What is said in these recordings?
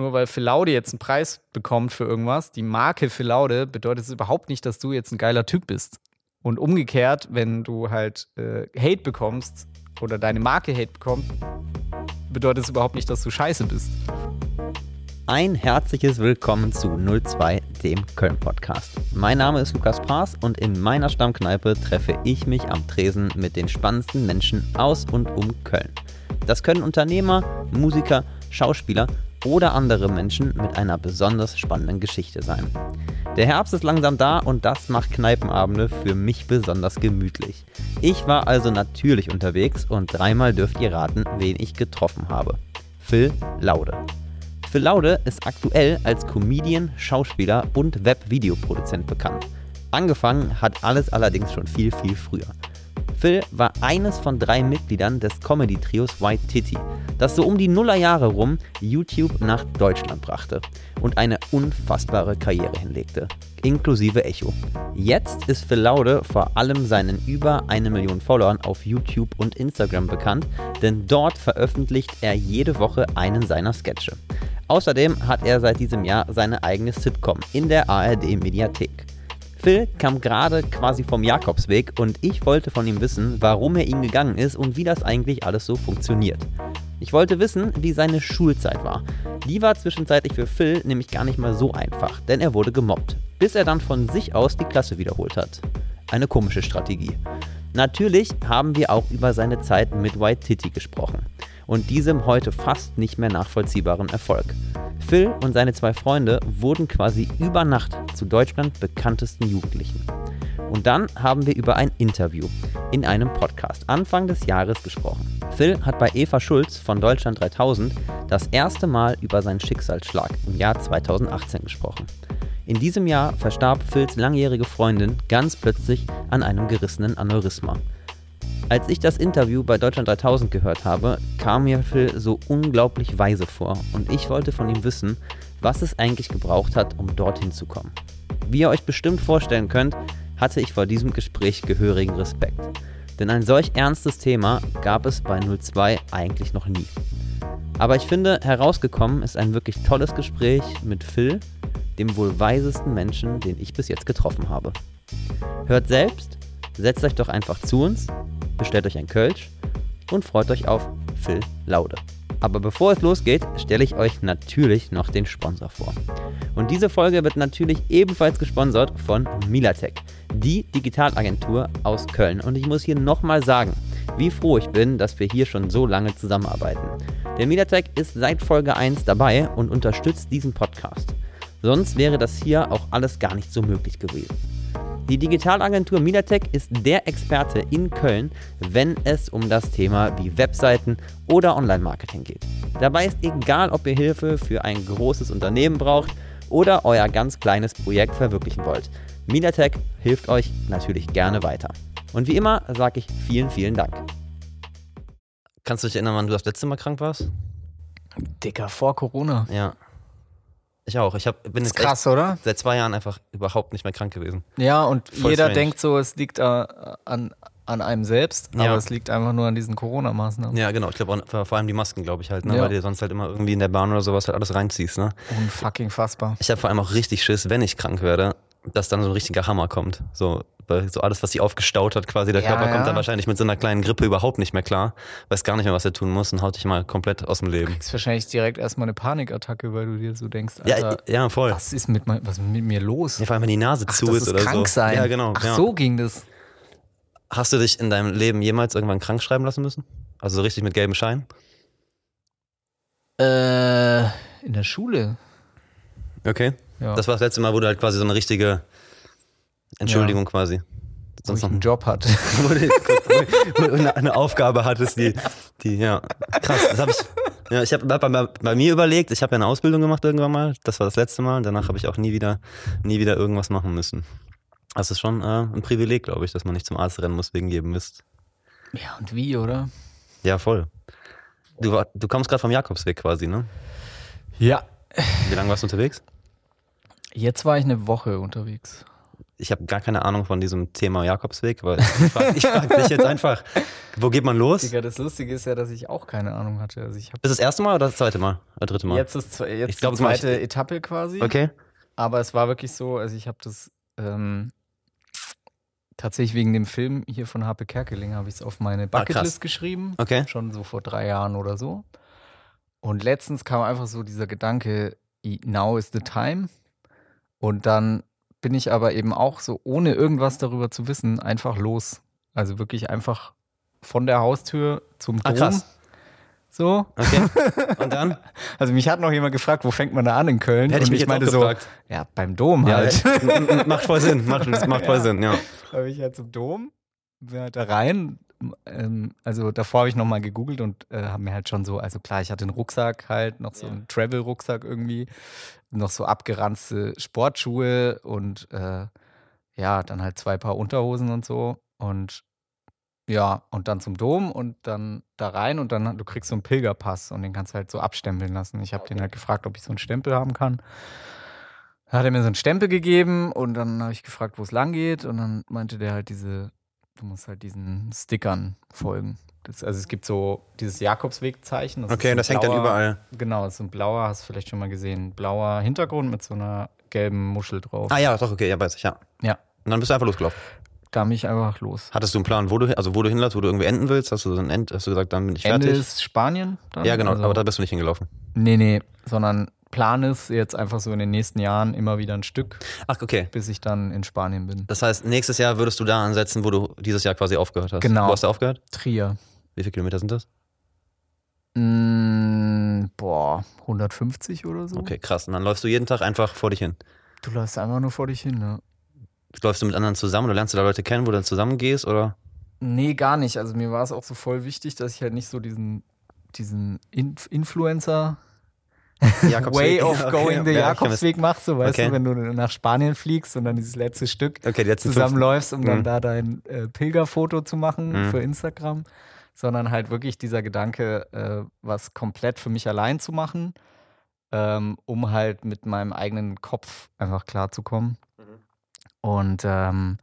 nur weil Phil Laude jetzt einen Preis bekommt für irgendwas, die Marke Phil Laude, bedeutet es überhaupt nicht, dass du jetzt ein geiler Typ bist. Und umgekehrt, wenn du halt äh, Hate bekommst oder deine Marke Hate bekommt, bedeutet es überhaupt nicht, dass du scheiße bist. Ein herzliches Willkommen zu 02, dem Köln-Podcast. Mein Name ist Lukas Paas und in meiner Stammkneipe treffe ich mich am Tresen mit den spannendsten Menschen aus und um Köln. Das können Unternehmer, Musiker, Schauspieler oder andere Menschen mit einer besonders spannenden Geschichte sein. Der Herbst ist langsam da und das macht Kneipenabende für mich besonders gemütlich. Ich war also natürlich unterwegs und dreimal dürft ihr raten, wen ich getroffen habe. Phil Laude. Phil Laude ist aktuell als Comedian, Schauspieler und Web-Videoproduzent bekannt. Angefangen hat alles allerdings schon viel, viel früher. Phil war eines von drei Mitgliedern des Comedy-Trios White Titty, das so um die Nullerjahre rum YouTube nach Deutschland brachte und eine unfassbare Karriere hinlegte, inklusive Echo. Jetzt ist Phil Laude vor allem seinen über eine Million Followern auf YouTube und Instagram bekannt, denn dort veröffentlicht er jede Woche einen seiner Sketche. Außerdem hat er seit diesem Jahr seine eigene Sitcom in der ARD Mediathek. Phil kam gerade quasi vom Jakobsweg und ich wollte von ihm wissen, warum er ihn gegangen ist und wie das eigentlich alles so funktioniert. Ich wollte wissen, wie seine Schulzeit war. Die war zwischenzeitlich für Phil nämlich gar nicht mal so einfach, denn er wurde gemobbt, bis er dann von sich aus die Klasse wiederholt hat. Eine komische Strategie. Natürlich haben wir auch über seine Zeit mit White Titty gesprochen und diesem heute fast nicht mehr nachvollziehbaren Erfolg. Phil und seine zwei Freunde wurden quasi über Nacht zu Deutschland bekanntesten Jugendlichen. Und dann haben wir über ein Interview in einem Podcast Anfang des Jahres gesprochen. Phil hat bei Eva Schulz von Deutschland 3000 das erste Mal über seinen Schicksalsschlag im Jahr 2018 gesprochen. In diesem Jahr verstarb Phils langjährige Freundin ganz plötzlich an einem gerissenen Aneurysma. Als ich das Interview bei Deutschland 3000 gehört habe, kam mir Phil so unglaublich weise vor und ich wollte von ihm wissen, was es eigentlich gebraucht hat, um dorthin zu kommen. Wie ihr euch bestimmt vorstellen könnt, hatte ich vor diesem Gespräch gehörigen Respekt. Denn ein solch ernstes Thema gab es bei 02 eigentlich noch nie. Aber ich finde, herausgekommen ist ein wirklich tolles Gespräch mit Phil, dem wohl weisesten Menschen, den ich bis jetzt getroffen habe. Hört selbst, setzt euch doch einfach zu uns bestellt euch ein Kölsch und freut euch auf Phil Laude. Aber bevor es losgeht, stelle ich euch natürlich noch den Sponsor vor. Und diese Folge wird natürlich ebenfalls gesponsert von Milatech, die Digitalagentur aus Köln. Und ich muss hier nochmal sagen, wie froh ich bin, dass wir hier schon so lange zusammenarbeiten. Der Milatech ist seit Folge 1 dabei und unterstützt diesen Podcast. Sonst wäre das hier auch alles gar nicht so möglich gewesen. Die Digitalagentur Milatech ist der Experte in Köln, wenn es um das Thema wie Webseiten oder Online-Marketing geht. Dabei ist egal, ob ihr Hilfe für ein großes Unternehmen braucht oder euer ganz kleines Projekt verwirklichen wollt. Milatech hilft euch natürlich gerne weiter. Und wie immer sage ich vielen, vielen Dank. Kannst du dich erinnern, wann du das letzte Mal krank warst? Dicker, vor Corona. Ja. Ich auch. Ich hab, bin ist krass, oder? Seit zwei Jahren einfach überhaupt nicht mehr krank gewesen. Ja, und Voll jeder strange. denkt so, es liegt äh, an, an einem selbst, ja. aber es liegt einfach nur an diesen Corona-Maßnahmen. Ja, genau. Ich glaube vor allem die Masken, glaube ich halt, ne? Ja. weil du sonst halt immer irgendwie in der Bahn oder sowas halt alles reinziehst. Ne? Unfucking fassbar. Ich habe vor allem auch richtig Schiss, wenn ich krank werde, dass dann so ein richtiger Hammer kommt. So, weil so alles, was sie aufgestaut hat, quasi der ja, Körper ja. kommt dann wahrscheinlich mit so einer kleinen Grippe überhaupt nicht mehr klar, weiß gar nicht mehr, was er tun muss und haut dich mal komplett aus dem Leben. Du kriegst wahrscheinlich direkt erstmal eine Panikattacke, weil du dir so denkst, Alter, ja, ja, voll. Was ist mit, was ist mit mir los? Ja, vor allem, wenn die Nase Ach, zu das ist, oder krank so. Sein. Ja, genau. Ach, ja. so ging das. Hast du dich in deinem Leben jemals irgendwann krank schreiben lassen müssen? Also so richtig mit gelbem Schein? Äh, in der Schule. Okay. Ja. Das war das letzte Mal, wo du halt quasi so eine richtige Entschuldigung ja. quasi. Sonst noch einen Job hat. wo du eine, eine Aufgabe hattest, die, die, ja. Krass, das habe ich. Ja, ich habe bei, bei, bei, mir überlegt, ich habe ja eine Ausbildung gemacht irgendwann mal. Das war das letzte Mal. Danach habe ich auch nie wieder, nie wieder irgendwas machen müssen. Das ist schon äh, ein Privileg, glaube ich, dass man nicht zum Arzt rennen muss wegen jedem Mist. Ja, und wie, oder? Ja, voll. Du, du kommst gerade vom Jakobsweg quasi, ne? Ja. Wie lange warst du unterwegs? Jetzt war ich eine Woche unterwegs. ich habe gar keine Ahnung von diesem Thema Jakobsweg, aber ich frage frag dich jetzt einfach, wo geht man los? Digga, das Lustige ist ja, dass ich auch keine Ahnung hatte. Also ich Ist das erste Mal oder das zweite Mal? Oder dritte Mal? jetzt, ist, jetzt Ich glaub, die das mach ich- zweite Etappe quasi. Okay. Aber es war wirklich so, also ich habe das ähm, tatsächlich wegen dem Film hier von Harpe Kerkeling habe ich es auf meine Ah. Bucketlist geschrieben. Okay. Schon so vor drei Jahren oder so. Und letztens kam einfach so dieser Gedanke, now is the time. Und dann bin ich aber eben auch so, ohne irgendwas darüber zu wissen, einfach los. Also wirklich einfach von der Haustür zum Ah, Dom. krass. So. Okay. Und dann? Also mich hat noch jemand gefragt, wo fängt man da an in Köln? Hätte ich Und mich ich meinte so, gefragt. ja, beim Dom Ja, halt. macht voll Sinn. Macht, macht voll Ja. Sinn, ja. Da bin ich halt zum Dom, bin halt da rein. Ähm, also davor habe ich nochmal gegoogelt und äh, habe mir halt schon so, also klar, ich hatte einen Rucksack halt, noch so Ja. einen Travel-Rucksack irgendwie, noch so abgeranzte Sportschuhe und äh, ja, dann halt zwei Paar Unterhosen und so. Und ja, und dann zum Dom und dann da rein und dann, du kriegst so einen Pilgerpass und den kannst du halt so abstempeln lassen. Ich habe den halt gefragt, ob ich so einen Stempel haben kann. Dann hat er mir so einen Stempel gegeben und dann habe ich gefragt, wo es lang geht und dann meinte der halt diese, du musst halt diesen Stickern folgen. Das, also es gibt so dieses Jakobswegzeichen. Okay, ein das hängt dann blauer- überall. Genau, das ist ein blauer, hast du vielleicht schon mal gesehen, blauer Hintergrund mit so einer gelben Muschel drauf. Ah ja, doch, okay, ja, weiß ich, ja. Ja, Und dann bist du einfach losgelaufen. da bin ich einfach los. Hattest du einen Plan, wo du, hin- also wo du hinlässt, wo du irgendwie enden willst? Hast du, so ein End, hast du gesagt, dann bin ich Ende fertig? ist Spanien. Dann? ja, genau, Also- aber da bist du nicht hingelaufen. Nee, nee, sondern Plan ist jetzt einfach so in den nächsten Jahren immer wieder ein Stück, Ach, okay. bis ich dann in Spanien bin. Das heißt, nächstes Jahr würdest du da ansetzen, wo du dieses Jahr quasi aufgehört hast. Genau. Wo hast du aufgehört? Trier. Wie viele Kilometer sind das? Mm, boah, 150 oder so. Okay, krass. Und dann läufst du jeden Tag einfach vor dich hin. Du läufst einfach nur vor dich hin, ne? Läufst du mit anderen zusammen oder lernst du da Leute kennen, wo du dann zusammen gehst? Oder? Nee, gar nicht. Also mir war es auch so voll wichtig, dass ich halt nicht so diesen, diesen Inf Influencer Way of going the. Jakobsweg machst, so weißt Okay. du, wenn du nach Spanien fliegst und dann dieses letzte Stück Okay, zusammenläufst, um dann Mhm. da dein äh, Pilgerfoto zu machen Mhm. für Instagram, sondern halt wirklich dieser Gedanke, äh, was komplett für mich allein zu machen, ähm, um halt mit meinem eigenen Kopf einfach klarzukommen. Mhm. Und ähm,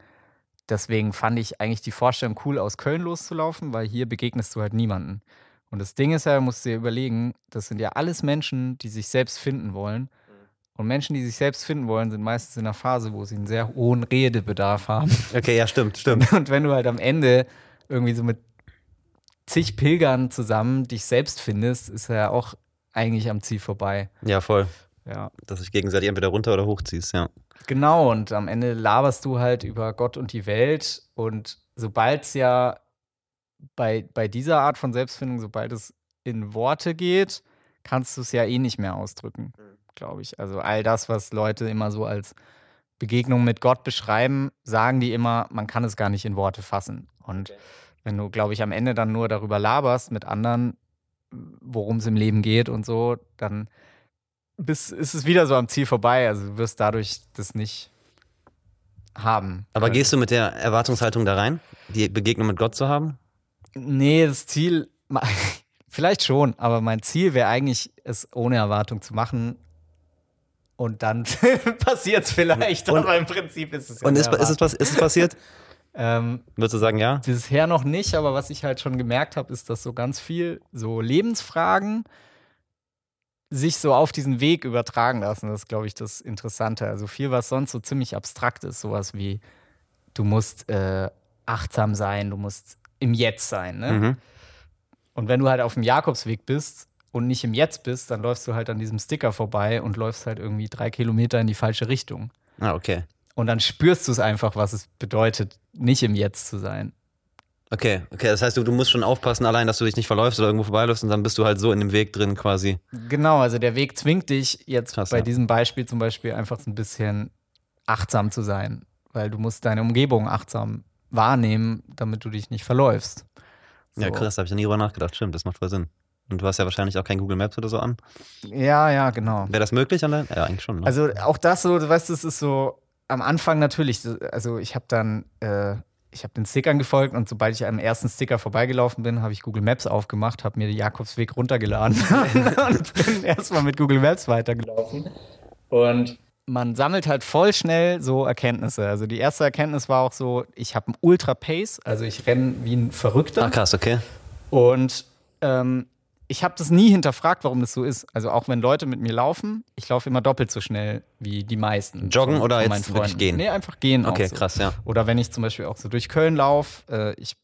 deswegen fand ich eigentlich die Vorstellung cool, aus Köln loszulaufen, weil hier begegnest du halt niemanden. Und das Ding ist ja, musst du dir überlegen, das sind ja alles Menschen, die sich selbst finden wollen. Und Menschen, die sich selbst finden wollen, sind meistens in einer Phase, wo sie einen sehr hohen Redebedarf haben. Okay, ja, stimmt, stimmt. Und wenn du halt am Ende irgendwie so mit zig Pilgern zusammen dich selbst findest, ist ja auch eigentlich am Ziel vorbei. Ja, voll. Ja. Dass sich gegenseitig entweder runter oder hochziehst, ja. Genau, und am Ende laberst du halt über Gott und die Welt. Und sobald es ja bei, bei dieser Art von Selbstfindung, sobald es in Worte geht, kannst du es ja eh nicht mehr ausdrücken, glaube ich. Also all das, was Leute immer so als Begegnung mit Gott beschreiben, sagen die immer, man kann es gar nicht in Worte fassen. Und wenn du, glaube ich, am Ende dann nur darüber laberst mit anderen, worum es im Leben geht und so, dann bis, ist es wieder so am Ziel vorbei. Also du wirst dadurch das nicht haben. Aber gehst du mit der Erwartungshaltung da rein, die Begegnung mit Gott zu haben? Nee, das Ziel, vielleicht schon, aber mein Ziel wäre eigentlich, es ohne Erwartung zu machen. Und dann passiert es vielleicht, Und- aber im Prinzip ist es ja Und ist, ist, es, ist es passiert? Ähm, Würdest du sagen, ja? Bisher noch nicht, aber was ich halt schon gemerkt habe, ist, dass so ganz viel so Lebensfragen sich so auf diesen Weg übertragen lassen. Das ist, glaube ich, das Interessante. Also viel, was sonst so ziemlich abstrakt ist, sowas wie, du musst äh, achtsam sein, du musst im Jetzt sein. Ne? Mhm. Und wenn du halt auf dem Jakobsweg bist und nicht im Jetzt bist, dann läufst du halt an diesem Sticker vorbei und läufst halt irgendwie drei Kilometer in die falsche Richtung. Ah, okay. Und dann spürst du es einfach, was es bedeutet, nicht im Jetzt zu sein. Okay, okay. Das heißt, du, du musst schon aufpassen, allein, dass du dich nicht verläufst oder irgendwo vorbeiläufst und dann bist du halt so in dem Weg drin quasi. Genau, also der Weg zwingt dich jetzt Krass, bei ja. diesem Beispiel zum Beispiel einfach so ein bisschen achtsam zu sein, weil du musst deine Umgebung achtsam wahrnehmen, damit du dich nicht verläufst. Ja, So. krass, da habe ich noch nie drüber nachgedacht. Stimmt, das macht voll Sinn. Und du hast ja wahrscheinlich auch kein Google Maps oder so an. Ja, ja, genau. Wäre das möglich an? Ja, eigentlich schon. Ne? Also auch das so, du weißt, es ist so am Anfang natürlich, also ich habe dann, äh, ich habe den Stickern gefolgt und sobald ich am ersten Sticker vorbeigelaufen bin, habe ich Google Maps aufgemacht, habe mir den Jakobsweg runtergeladen und bin erstmal mit Google Maps weitergelaufen. Und man sammelt halt voll schnell so Erkenntnisse. Also die erste Erkenntnis war auch so, ich habe einen Ultra Pace, also ich renne wie ein Verrückter. Ach krass, okay. Und ähm, ich habe das nie hinterfragt, warum das so ist. Also auch wenn Leute mit mir laufen, ich laufe immer doppelt so schnell wie die meisten. Joggen von- oder jetzt wirklich gehen? Nee, einfach gehen. Okay, so. krass, ja. Oder wenn ich zum Beispiel auch so durch Köln laufe, äh, ich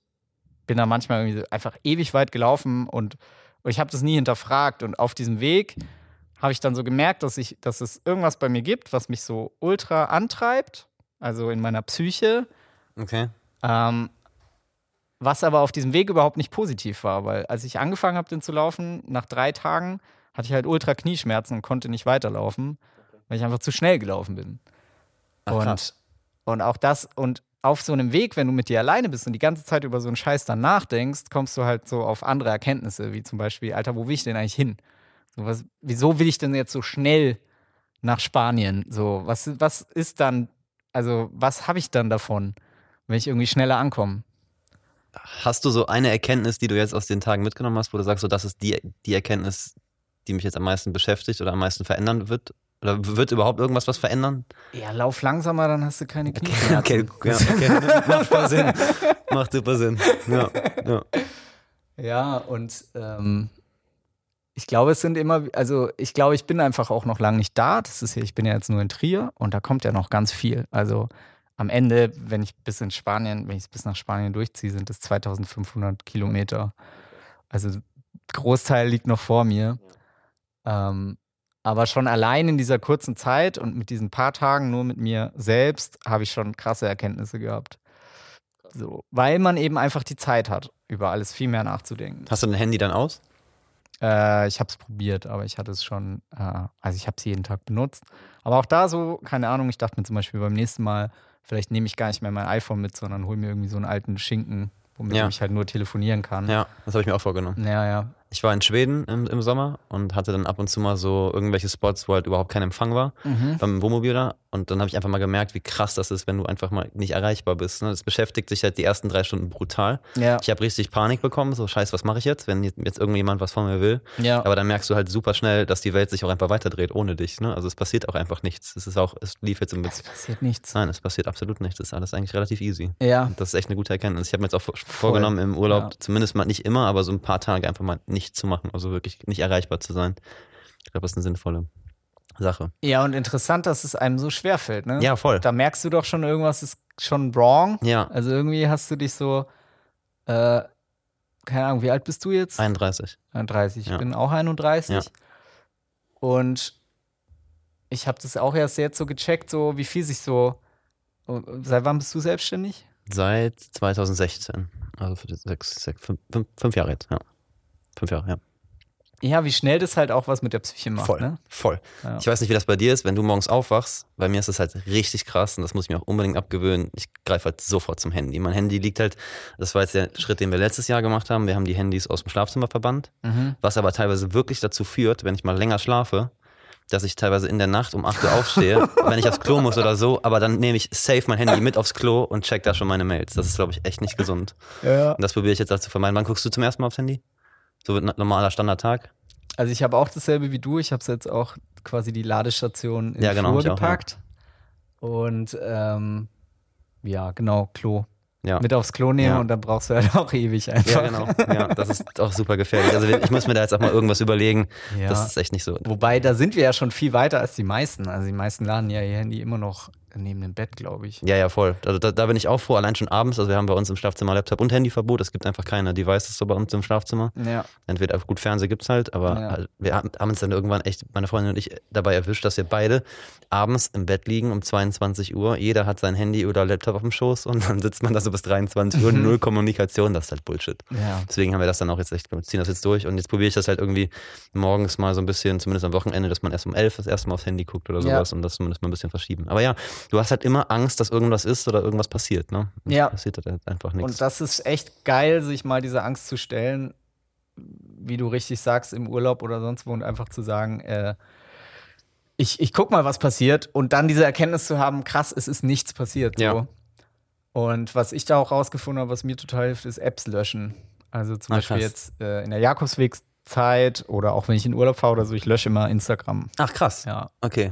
bin da manchmal irgendwie so einfach ewig weit gelaufen und, und ich habe das nie hinterfragt. Und auf diesem Weg habe ich dann so gemerkt, dass, ich, dass es irgendwas bei mir gibt, was mich so ultra antreibt, also in meiner Psyche, Okay. ähm, was aber auf diesem Weg überhaupt nicht positiv war, weil als ich angefangen habe, den zu laufen, nach drei Tagen hatte ich halt ultra Knieschmerzen und konnte nicht weiterlaufen, weil ich einfach zu schnell gelaufen bin. Ach, und, krass. und auch das, und auf so einem Weg, wenn du mit dir alleine bist und die ganze Zeit über so einen Scheiß dann nachdenkst, kommst du halt so auf andere Erkenntnisse, wie zum Beispiel, Alter, wo will ich denn eigentlich hin? Was, wieso will ich denn jetzt so schnell nach Spanien? So, was, was ist dann, also was habe ich dann davon, wenn ich irgendwie schneller ankomme? Hast du so eine Erkenntnis, die du jetzt aus den Tagen mitgenommen hast, wo du sagst, so das ist die, die Erkenntnis, die mich jetzt am meisten beschäftigt oder am meisten verändern wird? Oder wird überhaupt irgendwas was verändern? Ja, lauf langsamer, dann hast du keine Knieschmerzen. Okay, ja, okay. macht voll Sinn. Macht super Sinn. Ja, ja. Ja, und ähm, ich glaube, es sind immer, also ich glaube, ich bin einfach auch noch lange nicht da. Das ist ja, ich bin ja jetzt nur in Trier und da kommt ja noch ganz viel. Also am Ende, wenn ich bis in Spanien, wenn ich es bis nach Spanien durchziehe, sind es 2500 Kilometer. Also Großteil liegt noch vor mir. Ähm, aber schon allein in dieser kurzen Zeit und mit diesen paar Tagen nur mit mir selbst habe ich schon krasse Erkenntnisse gehabt. So, weil man eben einfach die Zeit hat, über alles viel mehr nachzudenken. Hast du dein Handy dann aus? Äh, ich habe es probiert, aber ich hatte es schon, äh, also ich habe es jeden Tag benutzt. Aber auch da so, keine Ahnung, ich dachte mir zum Beispiel beim nächsten Mal, vielleicht nehme ich gar nicht mehr mein iPhone mit, sondern hole mir irgendwie so einen alten Schinken, womit Ja. ich halt nur telefonieren kann. Ja, das habe ich mir auch vorgenommen. Ja, ja. Ich war in Schweden im, im Sommer und hatte dann ab und zu mal so irgendwelche Spots, wo halt überhaupt kein Empfang war, Mhm. beim Wohnmobil da. Und dann habe ich einfach mal gemerkt, wie krass das ist, wenn du einfach mal nicht erreichbar bist. Ne? Das beschäftigt sich halt die ersten drei Stunden brutal. Ja. Ich habe richtig Panik bekommen, so scheiße, was mache ich jetzt, wenn jetzt irgendjemand was von mir will. ja. Aber dann merkst du halt super schnell, dass die Welt sich auch einfach weiterdreht ohne dich. Ne? Also es passiert auch einfach nichts. Es ist auch, es lief jetzt im es passiert nichts. Nein, es passiert absolut nichts. Es ist alles eigentlich relativ easy. Ja. Und Das ist echt eine gute Erkenntnis. Ich habe mir jetzt auch vor- vorgenommen, im Urlaub Ja. zumindest mal nicht immer, aber so ein paar Tage einfach mal nichts zu machen. Also wirklich nicht erreichbar zu sein. Ich glaube, das ist eine sinnvolle Sache. Ja, und interessant, dass es einem so schwer fällt, ne? Ja, voll. Da merkst du doch schon, irgendwas ist schon wrong. Ja, Also irgendwie hast du dich so, äh, keine Ahnung, wie alt bist du jetzt? 31. 31. Ich Ja. bin auch 31. Ja. Und ich habe das auch erst jetzt so gecheckt, so wie viel sich so. Seit wann bist du selbstständig? Seit 2016. Also für sechs, sechs, fünf, fünf Jahre jetzt, ja. Fünf Jahre, ja. Ja, wie schnell das halt auch was mit der Psyche macht. Voll, Ne? voll. Ja. Ich weiß nicht, wie das bei dir ist, wenn du morgens aufwachst. Bei mir ist das halt richtig krass und das muss ich mir auch unbedingt abgewöhnen. Ich greife halt sofort zum Handy. Mein Handy liegt halt, das war jetzt der Schritt, den wir letztes Jahr gemacht haben. Wir haben die Handys aus dem Schlafzimmer verbannt, Mhm. was aber teilweise wirklich dazu führt, wenn ich mal länger schlafe, dass ich teilweise in der Nacht um 8 Uhr aufstehe, wenn ich aufs Klo muss oder so, aber dann nehme ich safe mein Handy mit aufs Klo und check da schon meine Mails. Das ist, glaube ich, echt nicht gesund. Ja. Und das probiere ich jetzt dazu zu vermeiden. Wann guckst du zum ersten Mal aufs Handy? So wird ein normaler Standardtag? Also ich habe auch dasselbe wie du. Ich habe jetzt auch quasi die Ladestation in Ja, genau, Flur ich auch, ja. gepackt. Und ähm, ja, genau, Klo. Ja. Mit aufs Klo nehmen Ja. und dann brauchst du halt auch ewig einfach. Ja, genau. Ja, das ist auch super gefährlich. Also ich muss mir da jetzt auch mal irgendwas überlegen. Ja. Das ist echt nicht so. Wobei, da sind wir ja schon viel weiter als die meisten. Also die meisten laden ja ihr Handy immer noch neben dem Bett, glaube ich. Ja, ja, voll. Also da, da bin ich auch froh, allein schon abends. Also wir haben bei uns im Schlafzimmer Laptop und Handyverbot. Es gibt einfach keine Devices so bei uns im Schlafzimmer. Ja. Entweder gut Fernsehen gibt's halt, aber Ja. halt, wir haben haben uns dann irgendwann echt, meine Freundin und ich, dabei erwischt, dass wir beide abends im Bett liegen um 22 Uhr. Jeder hat sein Handy oder Laptop auf dem Schoß und dann sitzt man da so bis 23 Uhr, null Kommunikation. Das ist halt Bullshit. Ja. Deswegen haben wir das dann auch jetzt echt, ziehen das jetzt durch und jetzt probiere ich das halt irgendwie morgens mal so ein bisschen, zumindest am Wochenende, dass man erst um elf das erste Mal aufs Handy guckt oder Ja. sowas und das zumindest mal ein bisschen verschieben. Aber ja, du hast halt immer Angst, dass irgendwas ist oder irgendwas passiert, ne? Und Ja. Passiert halt einfach nichts. Und das ist echt geil, sich mal diese Angst zu stellen, wie du richtig sagst, im Urlaub oder sonst wo und einfach zu sagen, äh, ich, ich guck mal, was passiert und dann diese Erkenntnis zu haben, krass, es ist nichts passiert. So. Ja. Und was ich da auch rausgefunden habe, was mir total hilft, ist Apps löschen. Also zum Ah, Beispiel krass. jetzt äh, in der Jakobswegszeit oder auch wenn ich in Urlaub fahre oder so, ich lösche immer Instagram. Ach krass. Ja. Okay.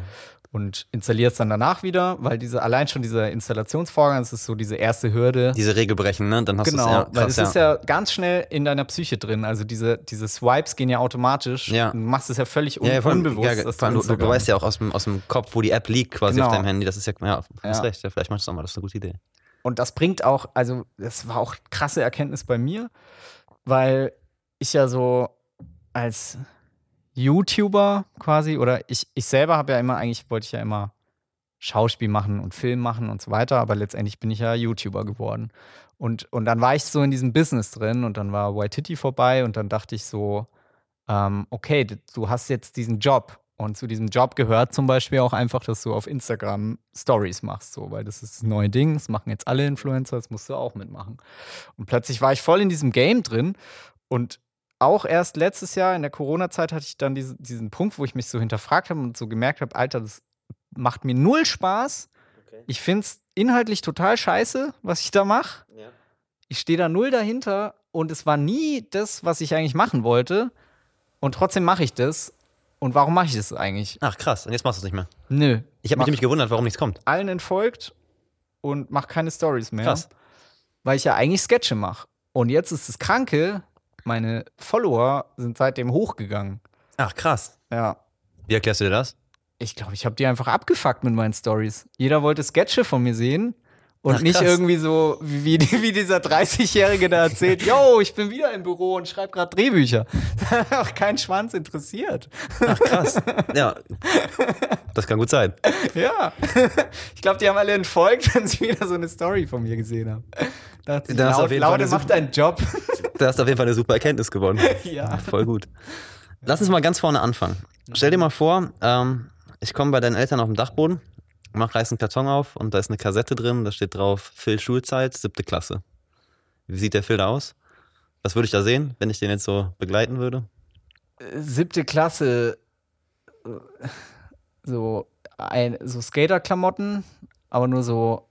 Und installierst dann danach wieder, weil diese allein schon dieser Installationsvorgang, das ist so diese erste Hürde. Diese Regel brechen, ne? Dann hast genau, ja, weil krass, das ist ja ganz schnell in deiner Psyche drin. Also diese, diese Swipes gehen ja automatisch. Ja. Du machst es ja völlig un Ja, ja, allem, unbewusst. ja, allem, du, du, weißt ja auch aus dem, aus dem Kopf, wo die App liegt, quasi Genau. auf deinem Handy. Das ist ja, ja, hast Ja. recht. Ja, vielleicht machst du es auch mal, das ist eine gute Idee. Und das bringt auch, also das war auch krasse Erkenntnis bei mir, weil ich ja so als YouTuber quasi, oder ich, ich selber habe ja immer, eigentlich wollte ich ja immer Schauspiel machen und Film machen und so weiter, aber letztendlich bin ich ja YouTuber geworden. Und, und dann war ich so in diesem Business drin und dann war Waititi vorbei und dann dachte ich so, ähm, okay, du hast jetzt diesen Job. Und zu diesem Job gehört zum Beispiel auch einfach, dass du auf Instagram Stories machst, so, weil das ist das neue Ding, das machen jetzt alle Influencer, das musst du auch mitmachen. Und plötzlich war ich voll in diesem Game drin und auch erst letztes Jahr in der Corona-Zeit hatte ich dann diese, diesen Punkt, wo ich mich so hinterfragt habe und so gemerkt habe, Alter, das macht mir null Spaß. Ich finde es inhaltlich total scheiße, was ich da mache. Ich stehe da null dahinter und es war nie das, was ich eigentlich machen wollte. Und trotzdem mache ich das. Und warum mache ich das eigentlich? Ach, krass. Und jetzt machst du es nicht mehr. Nö. Ich habe mich nämlich gewundert, warum nichts kommt. allen entfolgt und mache keine Stories mehr. Krass. Weil ich ja eigentlich Sketche mache. Und jetzt ist das Kranke, meine Follower sind seitdem hochgegangen. Ach, krass. Ja. Wie erklärst du dir das? Ich glaube, ich habe die einfach abgefuckt mit meinen Stories. Jeder wollte Sketche von mir sehen. Und Ach, nicht krass. irgendwie so, wie, wie, dieser 30-Jährige da erzählt, yo, ich bin wieder im Büro und schreibe gerade Drehbücher. Auch kein Schwanz interessiert. Ach, krass. ja. Das kann gut sein. Ja. Ich glaube, die haben alle entfolgt, wenn sie wieder so eine Story von mir gesehen haben. Ich, Da laut, Laude macht deinen Job. Da hast du auf jeden Fall eine super Erkenntnis gewonnen. ja. Voll gut. Lass uns mal ganz vorne anfangen. Stell dir mal vor, ähm, ich komme bei deinen Eltern auf dem Dachboden, mach reiß einen Karton auf und da ist eine Kassette drin, da steht drauf Phil Schulzeit, siebte Klasse. Wie sieht der Phil da aus? Was würde ich da sehen, wenn ich den jetzt so begleiten würde? Siebte Klasse. So, ein, so Skater-Klamotten, aber nur so,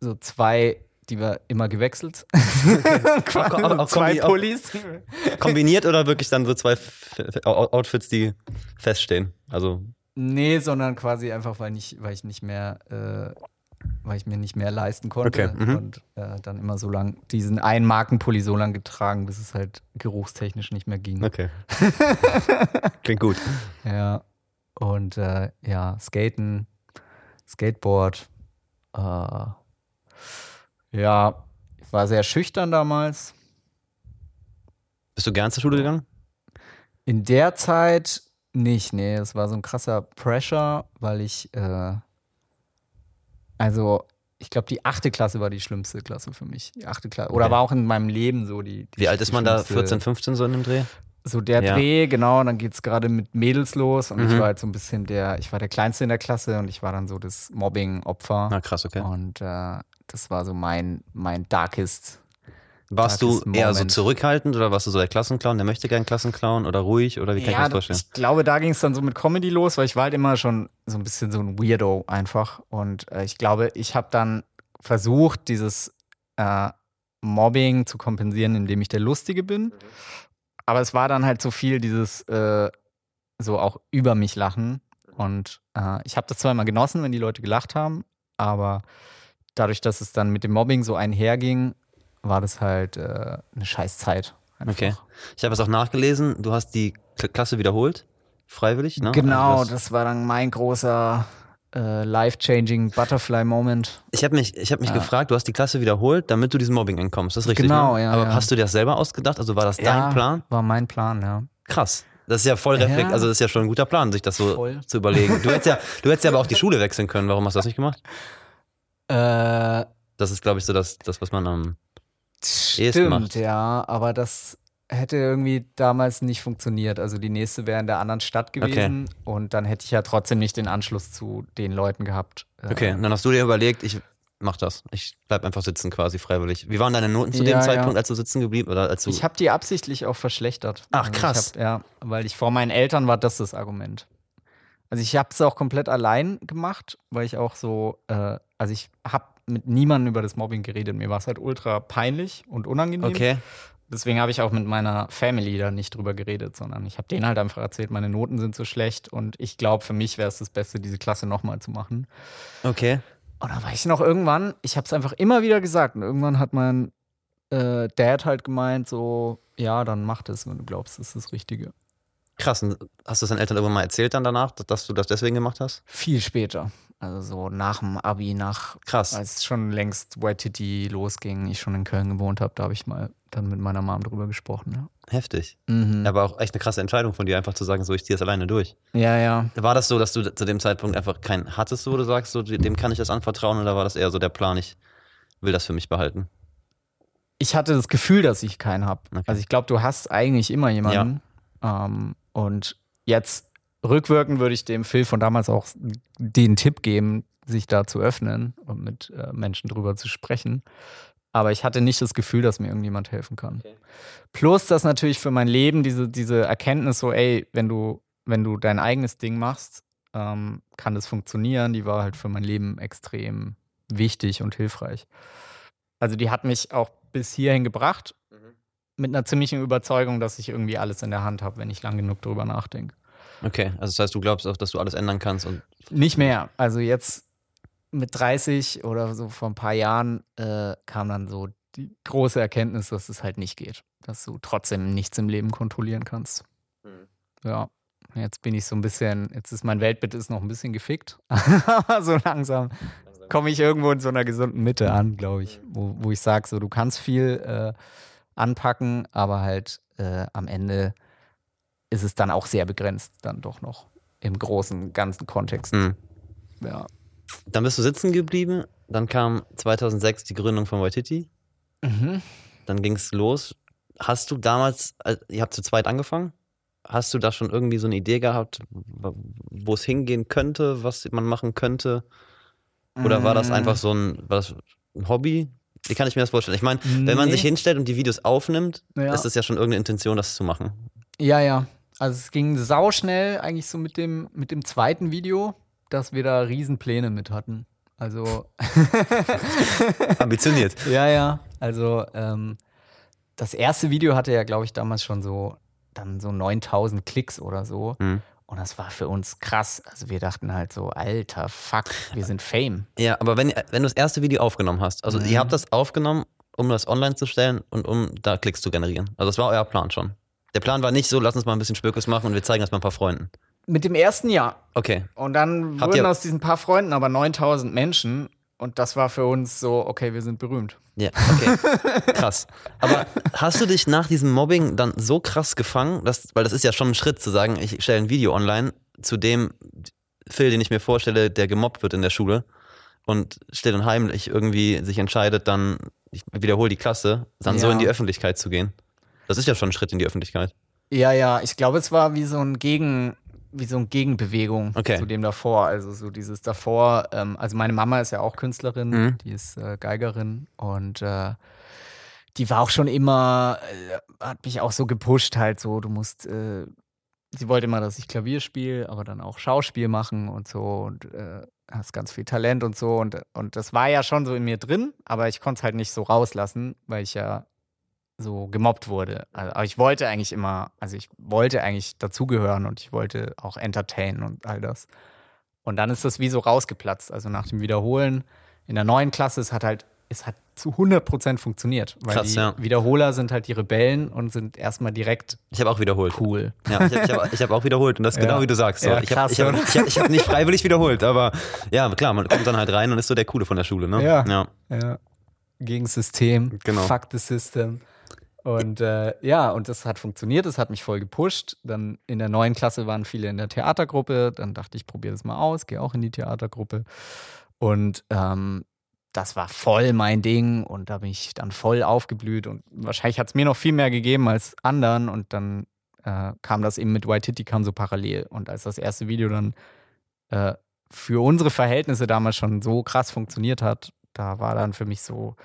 so zwei, die wir immer gewechselt. Aber so zwei auch- Pullis. Kombiniert oder wirklich dann so zwei Outfits, die feststehen? Also, Nee, sondern quasi einfach, weil, nicht, weil ich nicht mehr, äh, weil ich mir nicht mehr leisten konnte. Okay, mhm. Und äh, dann immer so lang diesen einen Markenpulli so lang getragen, bis es halt geruchstechnisch nicht mehr ging. okay. Klingt gut. Ja. Und äh, ja, Skaten, Skateboard. Äh, ja, ich war sehr schüchtern damals. Bist du gern zur Schule gegangen? In der Zeit nicht, nee, es war so ein krasser Pressure, weil ich, äh, also, ich glaube, die achte Klasse war die schlimmste Klasse für mich. Die achte Klasse. Oder Okay. war auch in meinem Leben so die. die Wie alt ist man da? schlimmste- 14, 15 so in dem Dreh? So der Ja. Dreh, genau, und dann geht es gerade mit Mädels los und ich Mhm. war halt so ein bisschen der, ich war der Kleinste in der Klasse und ich war dann so das Mobbing-Opfer. Na krass, okay. Und äh, das war so mein, mein darkest. Warst du eher so zurückhaltend oder warst du so der Klassenclown, der möchte gern Klassenclown oder ruhig oder wie kann ich mir das vorstellen? ich glaube, da ging es dann so mit Comedy los, weil ich war halt immer schon so ein bisschen so ein Weirdo einfach. Und äh, ich glaube, ich habe dann versucht, dieses äh, Mobbing zu kompensieren, indem ich der Lustige bin. Aber es war dann halt so viel dieses äh, so auch über mich lachen. Und äh, ich habe das zwar immer genossen, wenn die Leute gelacht haben, aber dadurch, dass es dann mit dem Mobbing so einherging, war das halt äh, eine scheiß Zeit. einfach. Okay. Ich habe es auch nachgelesen, du hast die Klasse wiederholt, freiwillig, ne? Genau, Also das war dann mein großer äh, life-changing Butterfly-Moment. ich habe mich, ich hab mich Ja. gefragt, du hast die Klasse wiederholt, damit du diesem Mobbing entkommst, das ist richtig, Genau, ne? ja, Aber ja. hast du dir das selber ausgedacht? Also war das dein Plan? War mein Plan, ja. Krass. Das ist ja voll reflekt, Ja. also das ist ja schon ein guter Plan, sich das so Voll. zu überlegen. Du hättest ja, du hättest ja aber auch die Schule wechseln können. Warum hast du das nicht gemacht? Äh, Das ist, glaube ich, so das, das, was man am stimmt, ja, aber das hätte irgendwie damals nicht funktioniert. Also die nächste wäre in der anderen Stadt gewesen und dann hätte ich ja trotzdem nicht den Anschluss zu den Leuten gehabt. Äh, Okay, dann hast du dir überlegt, ich mach das. Ich bleib einfach sitzen quasi freiwillig. Wie waren deine Noten zu Ja, dem Zeitpunkt, ja. als du sitzen geblieben oder als du Ich habe die absichtlich auch verschlechtert. Ach, Also krass. Hab, ja, weil ich vor meinen Eltern war das das Argument. Also ich habe es auch komplett allein gemacht, weil ich auch so, äh, also ich habe mit niemandem über das Mobbing geredet. Mir war es halt ultra peinlich und unangenehm. Okay. deswegen habe ich auch mit meiner Family da nicht drüber geredet, sondern ich habe denen halt einfach erzählt, meine Noten sind so schlecht und ich glaube, für mich wäre es das Beste, diese Klasse nochmal zu machen. Okay. Und dann war ich noch irgendwann, ich habe es einfach immer wieder gesagt und irgendwann hat mein äh, Dad halt gemeint, so, ja, dann mach das, wenn du glaubst, das ist das Richtige. Krass. Und hast du es deinen Eltern irgendwann mal erzählt dann danach, dass du das deswegen gemacht hast? Viel später. Also so nach dem Abi, nach Krass. als schon längst White Titty losging, ich schon in Köln gewohnt habe, da habe ich mal dann mit meiner Mom drüber gesprochen. Ja. Heftig. Mhm. Aber auch echt eine krasse Entscheidung von dir, einfach zu sagen, so, ich ziehe das alleine durch. ja, ja. War das so, dass du zu dem Zeitpunkt einfach keinen hattest, wo du sagst, so, dem kann ich das anvertrauen, oder war das eher so der Plan, ich will das für mich behalten? Ich hatte das Gefühl, dass ich keinen habe. Okay. Also ich glaube, du hast eigentlich immer jemanden. Ähm, und jetzt rückwirkend würde ich dem Phil von damals auch den Tipp geben, sich da zu öffnen und mit äh, Menschen drüber zu sprechen. Aber ich hatte nicht das Gefühl, dass mir irgendjemand helfen kann. Okay. Plus, dass natürlich für mein Leben diese, diese Erkenntnis so, ey, wenn du, wenn du dein eigenes Ding machst, ähm, kann das funktionieren, die war halt für mein Leben extrem wichtig und hilfreich. Also die hat mich auch bis hierhin gebracht, mit einer ziemlichen Überzeugung, dass ich irgendwie alles in der Hand habe, wenn ich lang genug drüber nachdenke. Okay, also das heißt, du glaubst auch, dass du alles ändern kannst und Nicht mehr. Also jetzt mit 30 oder so vor ein paar Jahren äh, kam dann so die große Erkenntnis, dass es halt nicht geht. Dass du trotzdem nichts im Leben kontrollieren kannst. Ja. Jetzt bin ich so ein bisschen, jetzt ist mein Weltbild ist noch ein bisschen gefickt. Aber so langsam komme ich irgendwo in so einer gesunden Mitte an, glaube ich. Wo, wo ich sage, so du kannst viel äh, anpacken, aber halt äh, am Ende ist es dann auch sehr begrenzt, dann doch noch im großen, ganzen Kontext. Mhm. Ja. Dann bist du sitzen geblieben. Dann kam 2006 die Gründung von Waititi. Mhm. Dann ging es los. Hast du damals, äh, ihr habt zu zweit angefangen? Hast du da schon irgendwie so eine Idee gehabt, wo es hingehen könnte, was man machen könnte? Oder war das Mm. einfach so ein, war das ein Hobby? Wie kann ich mir das vorstellen? Ich meine, wenn man Nee. sich hinstellt und die Videos aufnimmt, Ja. ist es ja schon irgendeine Intention, das zu machen. Ja, ja. Also es ging sauschnell eigentlich so mit dem, mit dem zweiten Video, dass wir da Riesenpläne mit hatten. Also, Ambitioniert. ja, ja. Also, ähm, das erste Video hatte ja, glaube ich, damals schon so, dann so 9000 Klicks oder so. Mhm. Und das war für uns krass. Also wir dachten halt so, alter Fuck, wir sind Fame. Ja, aber wenn, wenn du das erste Video aufgenommen hast, also Mhm. ihr habt das aufgenommen, um das online zu stellen und um da Klicks zu generieren. Also das war euer Plan schon. Der Plan war nicht so, lass uns mal ein bisschen Spökes machen und wir zeigen das mal ein paar Freunden. Mit dem ersten Jahr. Okay. Und dann Habt wurden aus diesen paar Freunden aber 9000 Menschen. Und das war für uns so, okay, wir sind berühmt. Ja, okay. krass. Aber hast du dich nach diesem Mobbing dann so krass gefangen, dass, weil das ist ja schon ein Schritt zu sagen, ich stelle ein Video online, zu dem Phil, den ich mir vorstelle, der gemobbt wird in der Schule und still und heimlich irgendwie sich entscheidet, dann, ich wiederhole die Klasse, dann so Ja. in die Öffentlichkeit zu gehen. Das ist ja schon ein Schritt in die Öffentlichkeit. Ja, ja, ich glaube, es war wie so ein Gegen, wie so eine Gegenbewegung Okay. zu dem davor. Also so dieses davor, ähm, also meine Mama ist ja auch Künstlerin, Mhm. die ist äh, Geigerin und äh, die war auch schon immer, äh, hat mich auch so gepusht, halt so, du musst, äh, sie wollte immer, dass ich Klavier spiele, aber dann auch Schauspiel machen und so und äh, hast ganz viel Talent und so und, und das war ja schon so in mir drin, aber ich konnte es halt nicht so rauslassen, weil ich ja so gemobbt wurde. Also, aber ich wollte eigentlich immer, also ich wollte eigentlich dazugehören und ich wollte auch entertainen und all das. Und dann ist das wie so rausgeplatzt. Also nach dem Wiederholen in der neuen Klasse, es hat halt, es hat zu 100% funktioniert. Weil Krass, die ja. Wiederholer sind halt die Rebellen und sind erstmal direkt Ich habe auch wiederholt. cool. Ja, ich habe hab, hab auch wiederholt und das ist Ja. genau wie du sagst. So. Ja, ich habe krass, ich hab, hab, ich hab nicht freiwillig wiederholt, aber ja, klar, man kommt dann halt rein und ist so der Coole von der Schule, ne? Ja. ja. Ja. Gegen System. Genau. Fuck the system. Und äh, ja, und das hat funktioniert, das hat mich voll gepusht. Dann in der neuen Klasse waren viele in der Theatergruppe. Dann dachte ich, probiere das mal aus, gehe auch in die Theatergruppe. Und ähm, das war voll mein Ding und da bin ich dann voll aufgeblüht. Und wahrscheinlich hat es mir noch viel mehr gegeben als anderen. Und dann äh, kam das eben mit White Titty kam so parallel. Und als das erste Video dann äh, für unsere Verhältnisse damals schon so krass funktioniert hat, da war dann für mich so,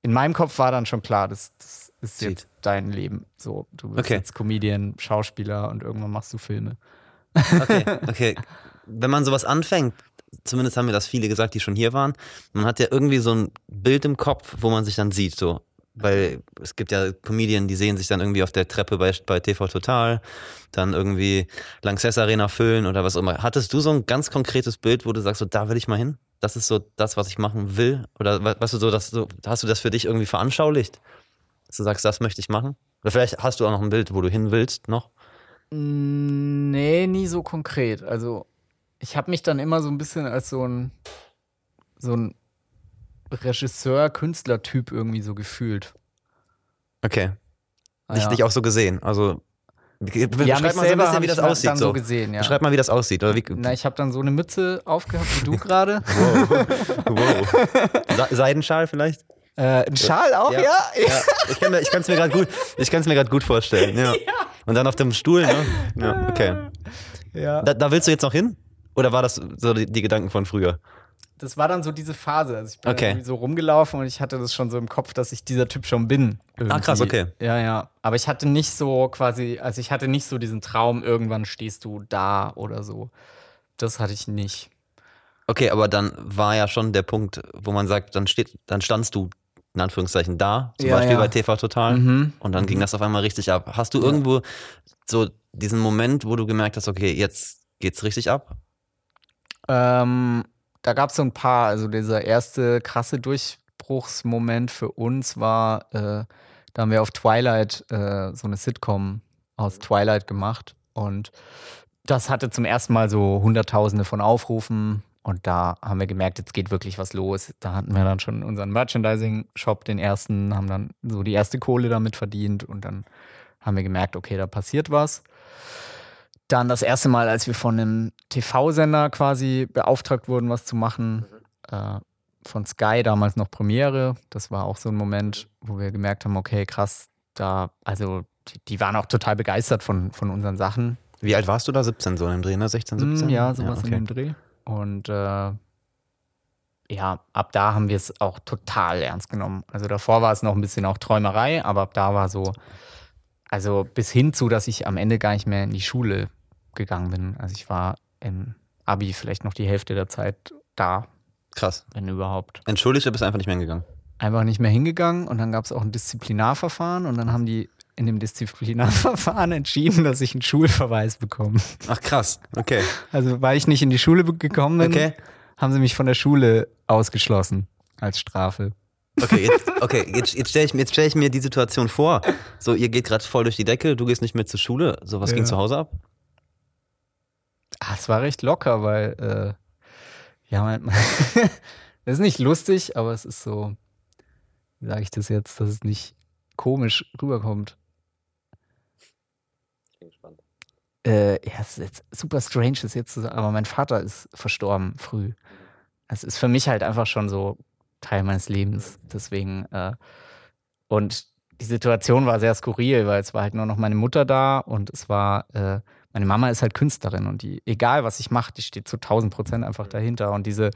in meinem Kopf war dann schon klar, das, das ist Sieht. jetzt dein Leben. So, du bist Okay. jetzt Comedian, Schauspieler und irgendwann machst du Filme. Okay, okay. Wenn man sowas anfängt, zumindest haben mir das viele gesagt, die schon hier waren, man hat ja irgendwie so ein Bild im Kopf, wo man sich dann sieht, so. weil es gibt ja Comedien, die sehen sich dann irgendwie auf der Treppe bei, bei TV Total, dann irgendwie Lanxess Arena füllen oder was auch immer. Hattest du so ein ganz konkretes Bild, wo du sagst, so da will ich mal hin? Das ist so das, was ich machen will? Oder weißt du so, dass so, hast du das für dich irgendwie veranschaulicht? Dass du sagst, das möchte ich machen? Oder vielleicht hast du auch noch ein Bild, wo du hin willst noch? Nee, nie so konkret. Also ich habe mich dann immer so ein bisschen als so ein so ein Regisseur-Künstler-Typ irgendwie so gefühlt. Okay. Ah, Nicht, ja. nicht auch so gesehen. Also ja, beschreib mich mal so ein bisschen, wie das aussieht. dann So. so gesehen, ja. Beschreib mal, wie das aussieht. Oder wie, Na, ich habe dann so eine Mütze aufgehabt wie du gerade. wow. wow. Se- Seidenschal vielleicht? Äh, ein Schal auch, ja? Ja. Ja, ich kann es mir gerade gut, ich kann's mir grad gut vorstellen. Ja. Und dann auf dem Stuhl, ne? Ja, okay. Ja. Da, da willst du jetzt noch hin? Oder war das so die, die Gedanken von früher? Das war dann so diese Phase. Also ich bin Okay. irgendwie so rumgelaufen und ich hatte das schon so im Kopf, dass ich dieser Typ schon bin. Ah, krass, irgendwie. okay. Ja, ja. Aber ich hatte nicht so quasi, also ich hatte nicht so diesen Traum, irgendwann stehst du da oder so. Das hatte ich nicht. Okay, aber dann war ja schon der Punkt, wo man sagt, dann steht, dann standst du in Anführungszeichen da, zum Ja, Beispiel ja. bei TV Total. Mhm. Und dann ging das auf einmal richtig ab. Hast du Ja. irgendwo so diesen Moment, wo du gemerkt hast, okay, jetzt geht's richtig ab? Ähm, da gab es so ein paar, also dieser erste krasse Durchbruchsmoment für uns war, äh, da haben wir auf Twilight äh, so eine Sitcom aus Twilight gemacht und das hatte zum ersten Mal so Hunderttausende von Aufrufen und da haben wir gemerkt, jetzt geht wirklich was los. Da hatten wir dann schon unseren Merchandising-Shop, den ersten, haben dann so die erste Kohle damit verdient und dann haben wir gemerkt, okay, da passiert was. Dann das erste Mal, als wir von einem TV-Sender quasi beauftragt wurden, was zu machen, äh, von Sky, damals noch Premiere. Das war auch so ein Moment, wo wir gemerkt haben, okay, krass, da, also die, die waren auch total begeistert von, von unseren Sachen. Wie alt warst du da? 17 so in dem Dreh, ne? 16, 17? Mm, Ja, sowas in okay. dem Dreh. Und äh, ja, ab da haben wir es auch total ernst genommen. Also davor war es noch ein bisschen auch Träumerei, aber ab da war so, also bis hin zu, dass ich am Ende gar nicht mehr in die Schule gegangen bin. Also ich war im Abi vielleicht noch die Hälfte der Zeit da, Krass. wenn überhaupt. Entschuldigt, du bist einfach nicht mehr hingegangen. Einfach nicht mehr hingegangen und dann gab es auch ein Disziplinarverfahren und dann haben die in dem Disziplinarverfahren entschieden, dass ich einen Schulverweis bekomme. Ach krass, okay. Also weil ich nicht in die Schule gekommen bin, Okay. haben sie mich von der Schule ausgeschlossen als Strafe. Okay, jetzt, okay, jetzt, jetzt stelle ich, jetzt stell ich mir die Situation vor. So, ihr geht gerade voll durch die Decke, du gehst nicht mehr zur Schule. So, was Ja. ging zu Hause ab? Ah, es war recht locker, weil äh, ja, mein, das ist nicht lustig, aber es ist so, wie sage ich das jetzt, dass es nicht komisch rüberkommt. Äh, ja, es ist jetzt super strange, das jetzt zu sagen, aber mein Vater ist verstorben früh. Es ist für mich halt einfach schon so Teil meines Lebens. Deswegen, äh, und die Situation war sehr skurril, weil es war halt nur noch meine Mutter da und es war, äh, meine Mama ist halt Künstlerin und die, egal was ich mache, die steht zu 1000 Prozent einfach dahinter. Und diese,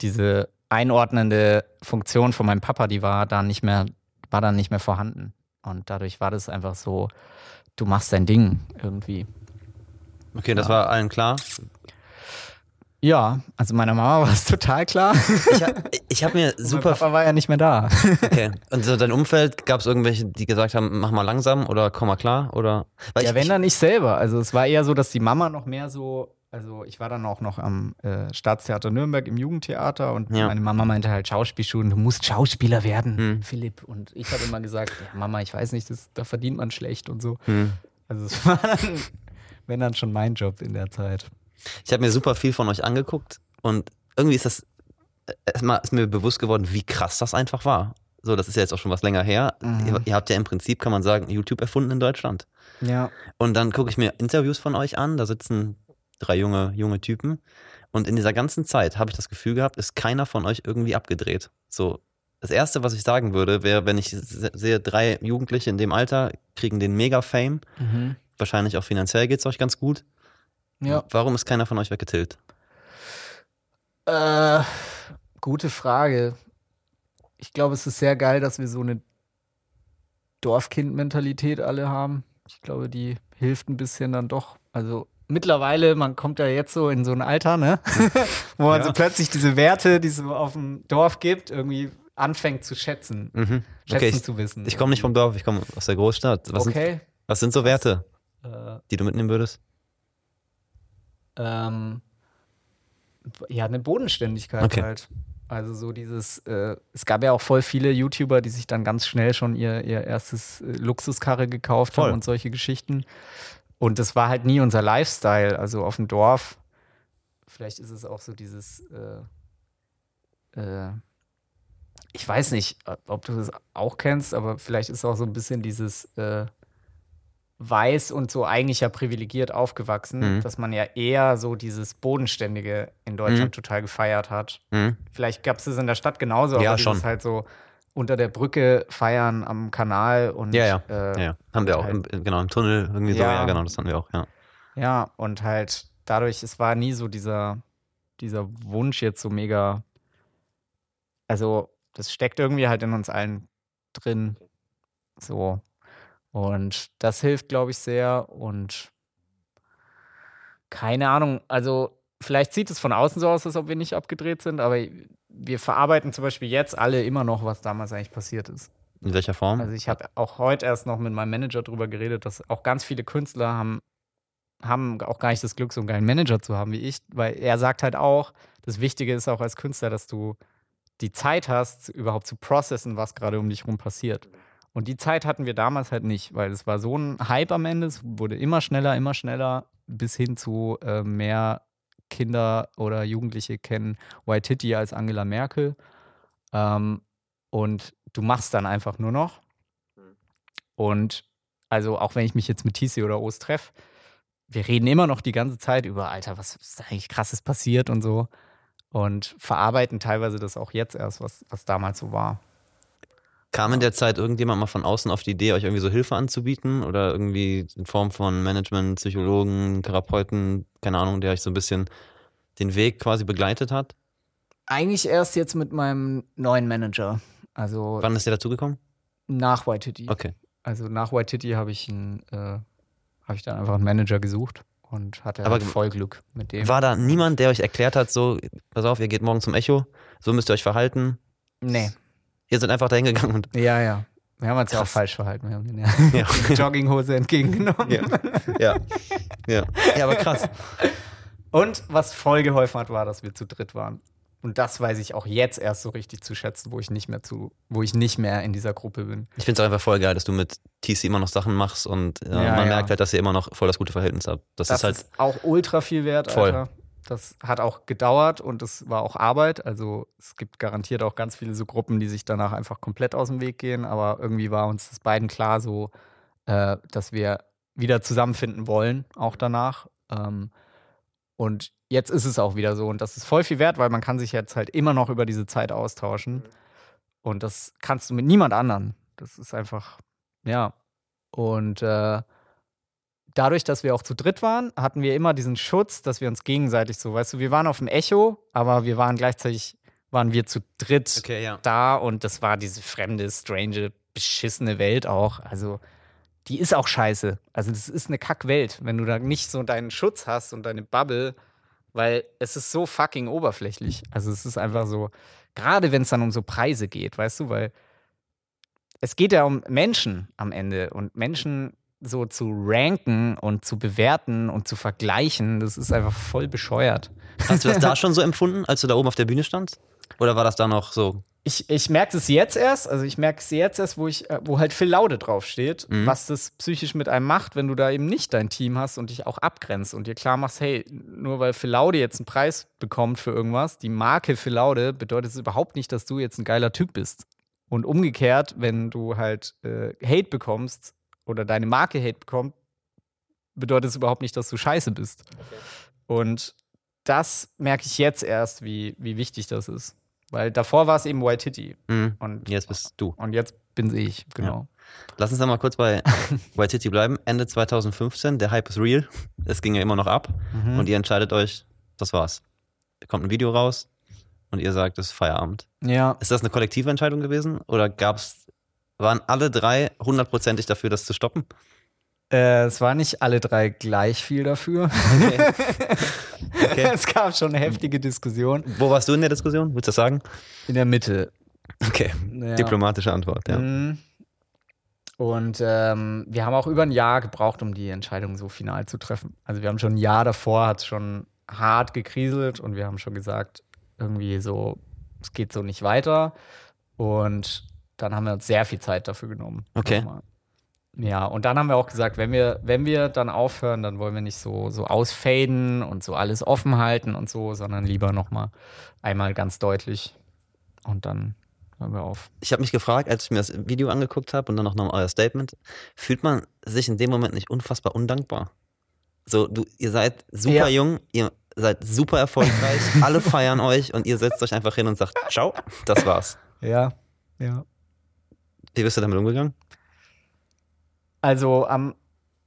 diese einordnende Funktion von meinem Papa, die war da nicht mehr, war dann nicht mehr vorhanden. Und dadurch war das einfach so, du machst dein Ding irgendwie. Okay, das Ja. war allen klar. Ja, also meiner Mama war es total klar. Ich, ha- ich habe mir Mein super. Papa war ja nicht mehr da. Okay. Und so dein Umfeld, gab es irgendwelche, die gesagt haben, mach mal langsam oder komm mal klar? Oder? Weil ja, ich, wenn dann nicht selber. Also es war eher so, dass die Mama noch mehr so, also ich war dann auch noch am äh, Staatstheater Nürnberg im Jugendtheater und Ja. meine Mama meinte halt Schauspielschulen, du musst Schauspieler werden, Hm. Philipp. Und ich habe immer gesagt, ja, Mama, ich weiß nicht, das, da verdient man schlecht und so. Hm. Also es war dann, wenn dann schon mein Job in der Zeit. Ich habe mir super viel von euch angeguckt und irgendwie ist das äh, erstmal ist mir bewusst geworden, wie krass das einfach war. So, das ist ja jetzt auch schon was länger her. Mhm. Ihr, ihr habt ja im Prinzip, kann man sagen, YouTube erfunden in Deutschland. Ja. Und dann gucke ich mir Interviews von euch an, da sitzen drei junge, junge Typen. Und in dieser ganzen Zeit habe ich das Gefühl gehabt, ist keiner von euch irgendwie abgedreht. So, das Erste, was ich sagen würde, wäre, wenn ich se- sehe, drei Jugendliche in dem Alter kriegen den Mega-Fame. Mhm. Wahrscheinlich auch finanziell geht es euch ganz gut. Ja. Warum ist keiner von euch weggetillt? Äh, gute Frage. Ich glaube, es ist sehr geil, dass wir so eine Dorfkind-Mentalität alle haben. Ich glaube, die hilft ein bisschen dann doch. Also mittlerweile, man kommt ja jetzt so in so ein Alter, ne? Wo man Ja. so plötzlich diese Werte, die es so auf dem Dorf gibt, irgendwie anfängt zu schätzen. Mhm. Schätzen Okay, ich, zu wissen. ich komme nicht vom Dorf, ich komme aus der Großstadt. Was, sind, okay. was sind so Werte, Äh, die du mitnehmen würdest? ähm, ja, eine Bodenständigkeit Okay. halt. Also so dieses, äh, es gab ja auch voll viele YouTuber, die sich dann ganz schnell schon ihr, ihr erstes äh, Luxuskarre gekauft Voll. haben und solche Geschichten. Und das war halt nie unser Lifestyle. Also auf dem Dorf, vielleicht ist es auch so dieses, äh, äh, ich weiß nicht, ob du das auch kennst, aber vielleicht ist auch so ein bisschen dieses äh, weiß und so eigentlich ja privilegiert aufgewachsen, Mhm. dass man ja eher so dieses Bodenständige in Deutschland Mhm. total gefeiert hat. Mhm. Vielleicht gab es es in der Stadt genauso, Ja, aber dieses schon. halt so unter der Brücke feiern am Kanal und Ja, ja. Äh, Ja, ja. Haben wir auch, im, genau, im Tunnel irgendwie so, Ja. ja, genau, das hatten wir auch, ja. Ja, und halt dadurch, es war nie so dieser, dieser Wunsch jetzt so mega, also das steckt irgendwie halt in uns allen drin. So. Und das hilft, glaube ich, sehr. Und keine Ahnung, also vielleicht sieht es von außen so aus, als ob wir nicht abgedreht sind, aber wir verarbeiten zum Beispiel jetzt alle immer noch, was damals eigentlich passiert ist. In welcher Form? Also ich habe auch heute erst noch mit meinem Manager drüber geredet, dass auch ganz viele Künstler haben, haben auch gar nicht das Glück, so einen geilen Manager zu haben wie ich, weil er sagt halt auch, das Wichtige ist auch als Künstler, dass du die Zeit hast, überhaupt zu processen, was gerade um dich rum passiert. Und die Zeit hatten wir damals halt nicht, weil es war so ein Hype am Ende, es wurde immer schneller, immer schneller, bis hin zu äh, mehr Kinder oder Jugendliche kennen Waititi als Angela Merkel. Ähm, und du machst dann einfach nur noch. Und also auch wenn ich mich jetzt mit TC oder Ost treffe, wir reden immer noch die ganze Zeit über, Alter, was ist eigentlich krasses passiert und so. Und verarbeiten teilweise das auch jetzt erst, was, was damals so war. Kam in der Zeit irgendjemand mal von außen auf die Idee, euch irgendwie so Hilfe anzubieten oder irgendwie in Form von Management, Psychologen, Therapeuten, keine Ahnung, der euch so ein bisschen den Weg quasi begleitet hat? Eigentlich erst jetzt mit meinem neuen Manager. Also Wann ist der dazugekommen? nach Waititi. Okay. Also nach Waititi habe ich, einen, äh, hab ich dann einfach einen Manager gesucht und hatte Aber halt voll Glück mit dem. War da niemand, der euch erklärt hat, so, pass auf, ihr geht morgen zum Echo, so müsst ihr euch verhalten? Nee. Ihr seid einfach dahin gegangen und. Ja, ja. Wir haben uns ja auch falsch verhalten. Wir haben den ja Ja. die Jogginghose entgegengenommen. Ja. Ja. Ja. ja, aber krass. Und was voll geholfen hat, war, dass wir zu dritt waren. Und das weiß ich auch jetzt erst so richtig zu schätzen, wo ich nicht mehr zu, wo ich nicht mehr in dieser Gruppe bin. Ich finde es auch einfach voll geil, dass du mit TC immer noch Sachen machst und äh, Ja, man merkt halt, dass ihr immer noch voll das gute Verhältnis habt. Das, Das ist halt. ist auch ultra viel wert, Voll. Alter. Das hat auch gedauert und es war auch Arbeit. Also es gibt garantiert auch ganz viele so Gruppen, die sich danach einfach komplett aus dem Weg gehen. Aber irgendwie war uns das beiden klar so, äh, dass wir wieder zusammenfinden wollen, auch danach. Ähm, und jetzt ist es auch wieder so. Und das ist voll viel wert, weil man kann sich jetzt halt immer noch über diese Zeit austauschen. Und das kannst du mit niemand anderen. Das ist einfach, ja. Und äh, dadurch, dass wir auch zu dritt waren, hatten wir immer diesen Schutz, dass wir uns gegenseitig so, weißt du, wir waren auf dem Echo, aber wir waren gleichzeitig, waren wir zu dritt Okay, ja. da und das war diese fremde, strange, beschissene Welt auch. Also, die ist auch scheiße. Also, das ist eine Kackwelt, wenn du da nicht so deinen Schutz hast und deine Bubble, weil es ist so fucking oberflächlich. Also, es ist einfach so, gerade wenn es dann um so Preise geht, weißt du, weil es geht ja um Menschen am Ende und Menschen so zu ranken und zu bewerten und zu vergleichen, das ist einfach voll bescheuert. Hast du das da schon so empfunden, als du da oben auf der Bühne standst? Oder war das da noch so? Ich, ich merke es jetzt erst, also ich merke es jetzt erst, wo ich, äh, wo halt Phil Laude draufsteht, Mhm. was das psychisch mit einem macht, wenn du da eben nicht dein Team hast und dich auch abgrenzt und dir klar machst, hey, nur weil Phil Laude jetzt einen Preis bekommt für irgendwas, die Marke Phil Laude bedeutet es überhaupt nicht, dass du jetzt ein geiler Typ bist. Und umgekehrt, wenn du halt äh, Hate bekommst oder deine Marke Hate bekommt, bedeutet es überhaupt nicht, dass du scheiße bist. Und das merke ich jetzt erst, wie, wie wichtig das ist. Weil davor war es eben White Titty. Mhm. Und Jetzt bist du. und jetzt bin ich, genau. Lass uns da mal kurz bei White City bleiben. Ende 2015, der Hype ist real. Es ging ja immer noch ab. Mhm. Und ihr entscheidet euch, das war's. Da kommt ein Video raus und ihr sagt, es ist Feierabend. ja, Ist das eine kollektive Entscheidung gewesen? Oder gab's, waren alle drei hundertprozentig dafür, das zu stoppen? äh, es war nicht alle drei gleich viel dafür. Okay. es gab schon eine heftige Diskussion. Wo warst du in der Diskussion? Willst du das sagen? In der Mitte. Okay, Ja. diplomatische Antwort, ja. Mhm. Und ähm, wir haben auch über ein Jahr gebraucht, um die Entscheidung so final zu treffen. Also wir haben schon ein Jahr davor, hat es schon hart gekriselt und wir haben schon gesagt, irgendwie so, es geht so nicht weiter. Und dann haben wir uns sehr viel Zeit dafür genommen. Okay. Nochmal. Ja, und dann haben wir auch gesagt, wenn wir, wenn wir dann aufhören, dann wollen wir nicht so, so ausfaden und so alles offen halten und so, sondern lieber nochmal einmal ganz deutlich und dann hören wir auf. Ich habe mich gefragt, als ich mir das Video angeguckt habe und dann auch noch euer Statement, fühlt man sich in dem Moment nicht unfassbar undankbar? So, du, ihr seid super Ja. jung, ihr seid super erfolgreich, alle feiern euch und ihr setzt euch einfach hin und sagt, ciao, das war's. Ja, ja. Wie bist du damit umgegangen? Also am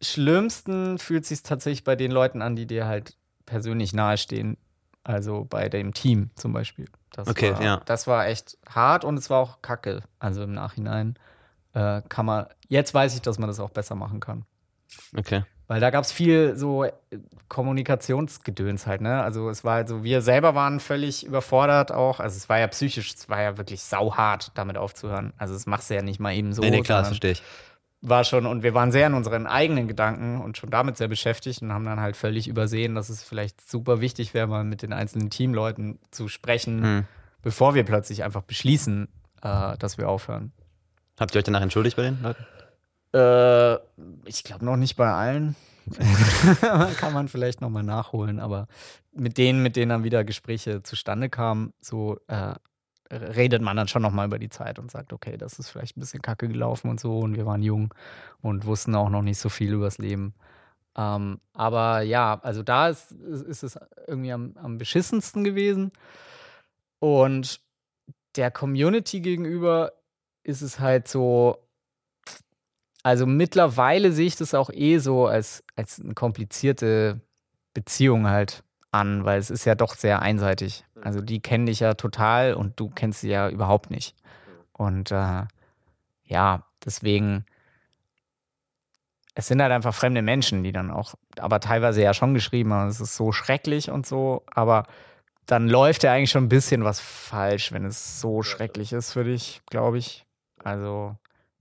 schlimmsten fühlt sich tatsächlich bei den Leuten an, die dir halt persönlich nahestehen. Also bei dem Team zum Beispiel. Das Okay, war, ja. Das war echt hart und es war auch kacke. Also im Nachhinein äh, kann man, jetzt weiß ich, dass man das auch besser machen kann. Okay. Weil da gab es viel so äh, Kommunikationsgedöns halt, ne? Also es war halt so, wir selber waren völlig überfordert auch. Also es war ja psychisch, es war ja wirklich sauhart, damit aufzuhören. Also das machst du ja nicht mal eben so. nee, nee, klar, das verstehe ich. war schon, und wir waren sehr in unseren eigenen Gedanken und schon damit sehr beschäftigt und haben dann halt völlig übersehen, dass es vielleicht super wichtig wäre, mal mit den einzelnen Teamleuten zu sprechen, Hm. bevor wir plötzlich einfach beschließen, äh, dass wir aufhören. Habt ihr euch danach entschuldigt bei den Leuten? Äh, ich glaube noch nicht bei allen. Kann man vielleicht nochmal nachholen, aber mit denen, mit denen dann wieder Gespräche zustande kamen, so äh, redet man dann schon nochmal über die Zeit und sagt, okay, das ist vielleicht ein bisschen kacke gelaufen und so und wir waren jung und wussten auch noch nicht so viel übers Leben. Ähm, aber ja, also da ist, ist, es irgendwie am, am beschissensten gewesen. Und der Community gegenüber ist es halt so, also mittlerweile sehe ich das auch eh so als, als eine komplizierte Beziehung halt an, weil es ist ja doch sehr einseitig. Also die kennen dich ja total und du kennst sie ja überhaupt nicht. Und äh, ja, deswegen, es sind halt einfach fremde Menschen, die dann auch, aber teilweise ja schon geschrieben haben, es ist so schrecklich und so, aber dann läuft ja eigentlich schon ein bisschen was falsch, wenn es so schrecklich ist für dich, glaube ich. Also,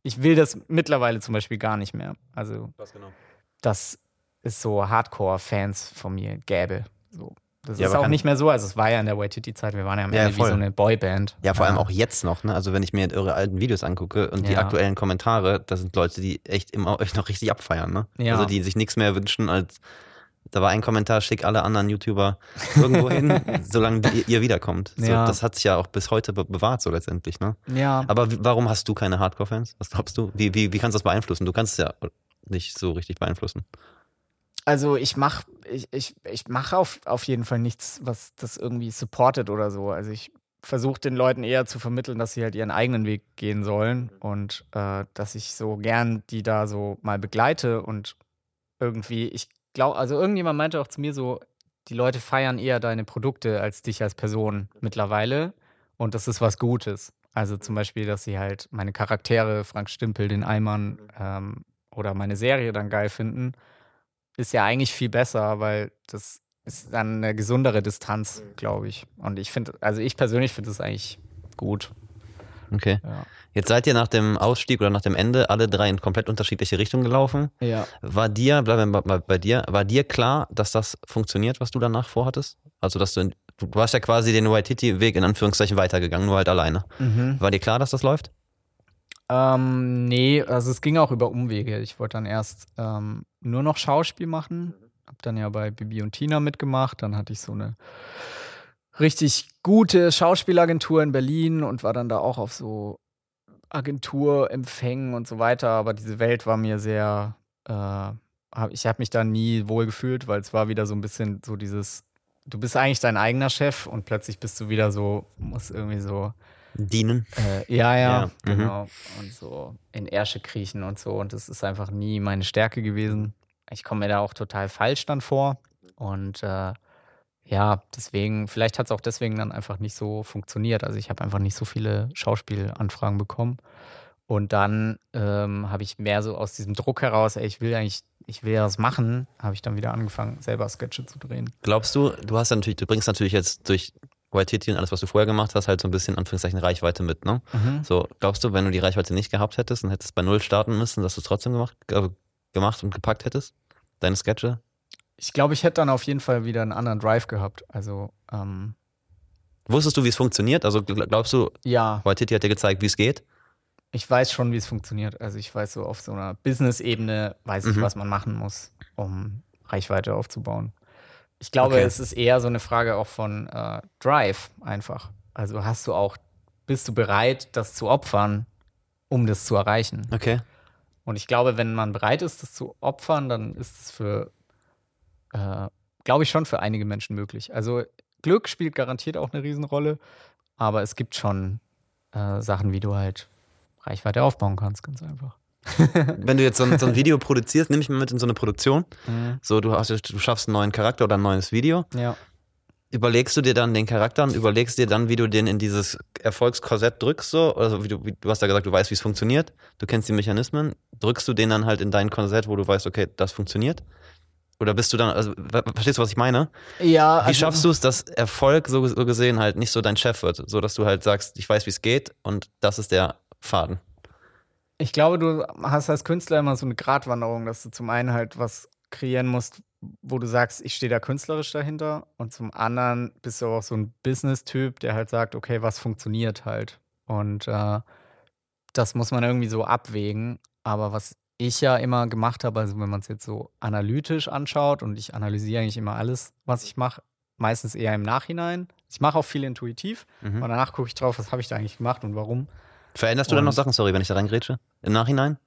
ich will das mittlerweile zum Beispiel gar nicht mehr. Also, Was genau? dass es so Hardcore-Fans von mir gäbe. So. Das Ja, ist auch nicht mehr so. Also, es war ja in der Waititi-Zeit, wir waren ja am Ja, Ende wie voll. so eine Boyband. Ja, vor allem Äh, auch jetzt noch, ne? Also wenn ich mir eure alten Videos angucke und die Ja. aktuellen Kommentare, da sind Leute, die echt immer euch noch richtig abfeiern, ne? Ja. Also die sich nichts mehr wünschen als da war ein Kommentar, schick alle anderen YouTuber irgendwo hin, solange die, ihr wiederkommt. So, Ja. Das hat sich ja auch bis heute be bewahrt, so letztendlich, ne? Ja, Aber warum hast du keine Hardcore-Fans? Was glaubst du? Wie, wie, wie kannst du das beeinflussen? Du kannst es ja nicht so richtig beeinflussen. also ich mache ich, ich, ich mach auf, auf jeden Fall nichts, was das irgendwie supportet oder so. Also ich versuche den Leuten eher zu vermitteln, dass sie halt ihren eigenen Weg gehen sollen und äh, dass ich so gern die da so mal begleite und irgendwie, ich glaube, also irgendjemand meinte auch zu mir so, die Leute feiern eher deine Produkte als dich als Person mittlerweile und das ist was Gutes. Also zum Beispiel, dass sie halt meine Charaktere, Frank Stimpel, den Eimann ähm, oder meine Serie dann geil finden, ist ja eigentlich viel besser, weil das ist dann eine gesundere Distanz, glaube ich. Und ich finde, also ich persönlich finde das eigentlich gut. Okay. Ja. Jetzt seid ihr nach dem Ausstieg oder nach dem Ende alle drei in komplett unterschiedliche Richtungen gelaufen. Ja. War dir, bleiben wir mal bei dir, war dir klar, dass das funktioniert, was du danach vorhattest? Also, dass du, in, du, hast ja quasi den Waititi-Weg in Anführungszeichen weitergegangen, nur halt alleine. Mhm. War dir klar, dass das läuft? Ähm, nee, also es ging auch über Umwege. Ich wollte dann erst ähm, nur noch Schauspiel machen. Hab dann ja bei Bibi und Tina mitgemacht. Dann hatte ich so eine richtig gute Schauspielagentur in Berlin und war dann da auch auf so Agenturempfängen und so weiter. Aber diese Welt war mir sehr, äh, hab, ich habe mich da nie wohl gefühlt, weil es war wieder so ein bisschen so dieses, du bist eigentlich dein eigener Chef und plötzlich bist du wieder so, musst irgendwie so Dienen. äh, ja, ja, Ja, mhm. genau. Und so in Ärsche kriechen und so. Und das ist einfach nie meine Stärke gewesen. Ich komme mir da auch total falsch dann vor. Und äh, ja, deswegen, vielleicht hat es auch deswegen dann einfach nicht so funktioniert. Also ich habe einfach nicht so viele Schauspielanfragen bekommen. Und dann ähm, habe ich mehr so aus diesem Druck heraus, ey, ich will eigentlich, ich will ja was machen, habe ich dann wieder angefangen, selber Sketche zu drehen. Glaubst du, du hast ja natürlich, du bringst natürlich jetzt durch Waititi und alles, was du vorher gemacht hast, halt so ein bisschen Anführungszeichen Reichweite mit, ne? Mhm. So, glaubst du, wenn du die Reichweite nicht gehabt hättest und hättest bei Null starten müssen, dass du es trotzdem gemacht, äh, gemacht und gepackt hättest? Deine Sketche? Ich glaube, ich hätte dann auf jeden Fall wieder einen anderen Drive gehabt. Also, ähm, Wusstest du, wie es funktioniert? Also gl- glaubst du, ja, Waititi hat dir gezeigt, wie es geht? ich weiß schon, wie es funktioniert. Also, ich weiß so auf so einer Business-Ebene, weiß ich, Mhm. was man machen muss, um Reichweite aufzubauen. Ich glaube, Okay. es ist eher so eine Frage auch von äh, Drive einfach. Also, hast du auch, bist du bereit, das zu opfern, um das zu erreichen? Okay. Und ich glaube, wenn man bereit ist, das zu opfern, dann ist es für, äh, glaube ich, schon für einige Menschen möglich. Also Glück spielt garantiert auch eine Riesenrolle, aber es gibt schon äh, Sachen, wie du halt Reichweite aufbauen kannst, ganz einfach. Wenn du jetzt so ein, so ein Video produzierst, nimm ich mal mit in so eine Produktion. So, du, hast, du schaffst einen neuen Charakter oder ein neues Video. Ja. Überlegst du dir dann den Charakter und überlegst dir dann, wie du den in dieses Erfolgskorsett drückst, so? Also, wie du, wie, du hast ja gesagt, du weißt, wie es funktioniert. Du kennst die Mechanismen. Drückst du den dann halt in dein Korsett, wo du weißt, okay, das funktioniert? Oder bist du dann, also, ver- verstehst du, was ich meine? Ja, Wie schaffst du es, dass Erfolg so, so gesehen halt nicht so dein Chef wird, so dass du halt sagst, ich weiß, wie es geht und das ist der Faden. Ich glaube, du hast als Künstler immer so eine Gratwanderung, dass du zum einen halt was kreieren musst, wo du sagst, ich stehe da künstlerisch dahinter und zum anderen bist du auch so ein Business-Typ, der halt sagt, okay, was funktioniert halt. Und äh, das muss man irgendwie so abwägen. Aber was ich ja immer gemacht habe, also wenn man es jetzt so analytisch anschaut und ich analysiere eigentlich immer alles, was ich mache, meistens eher im Nachhinein. Ich mache auch viel intuitiv Mhm. und danach gucke ich drauf, was habe ich da eigentlich gemacht und warum. Veränderst du dann noch Und- Sachen, sorry, wenn ich da reingrätsche, im Nachhinein?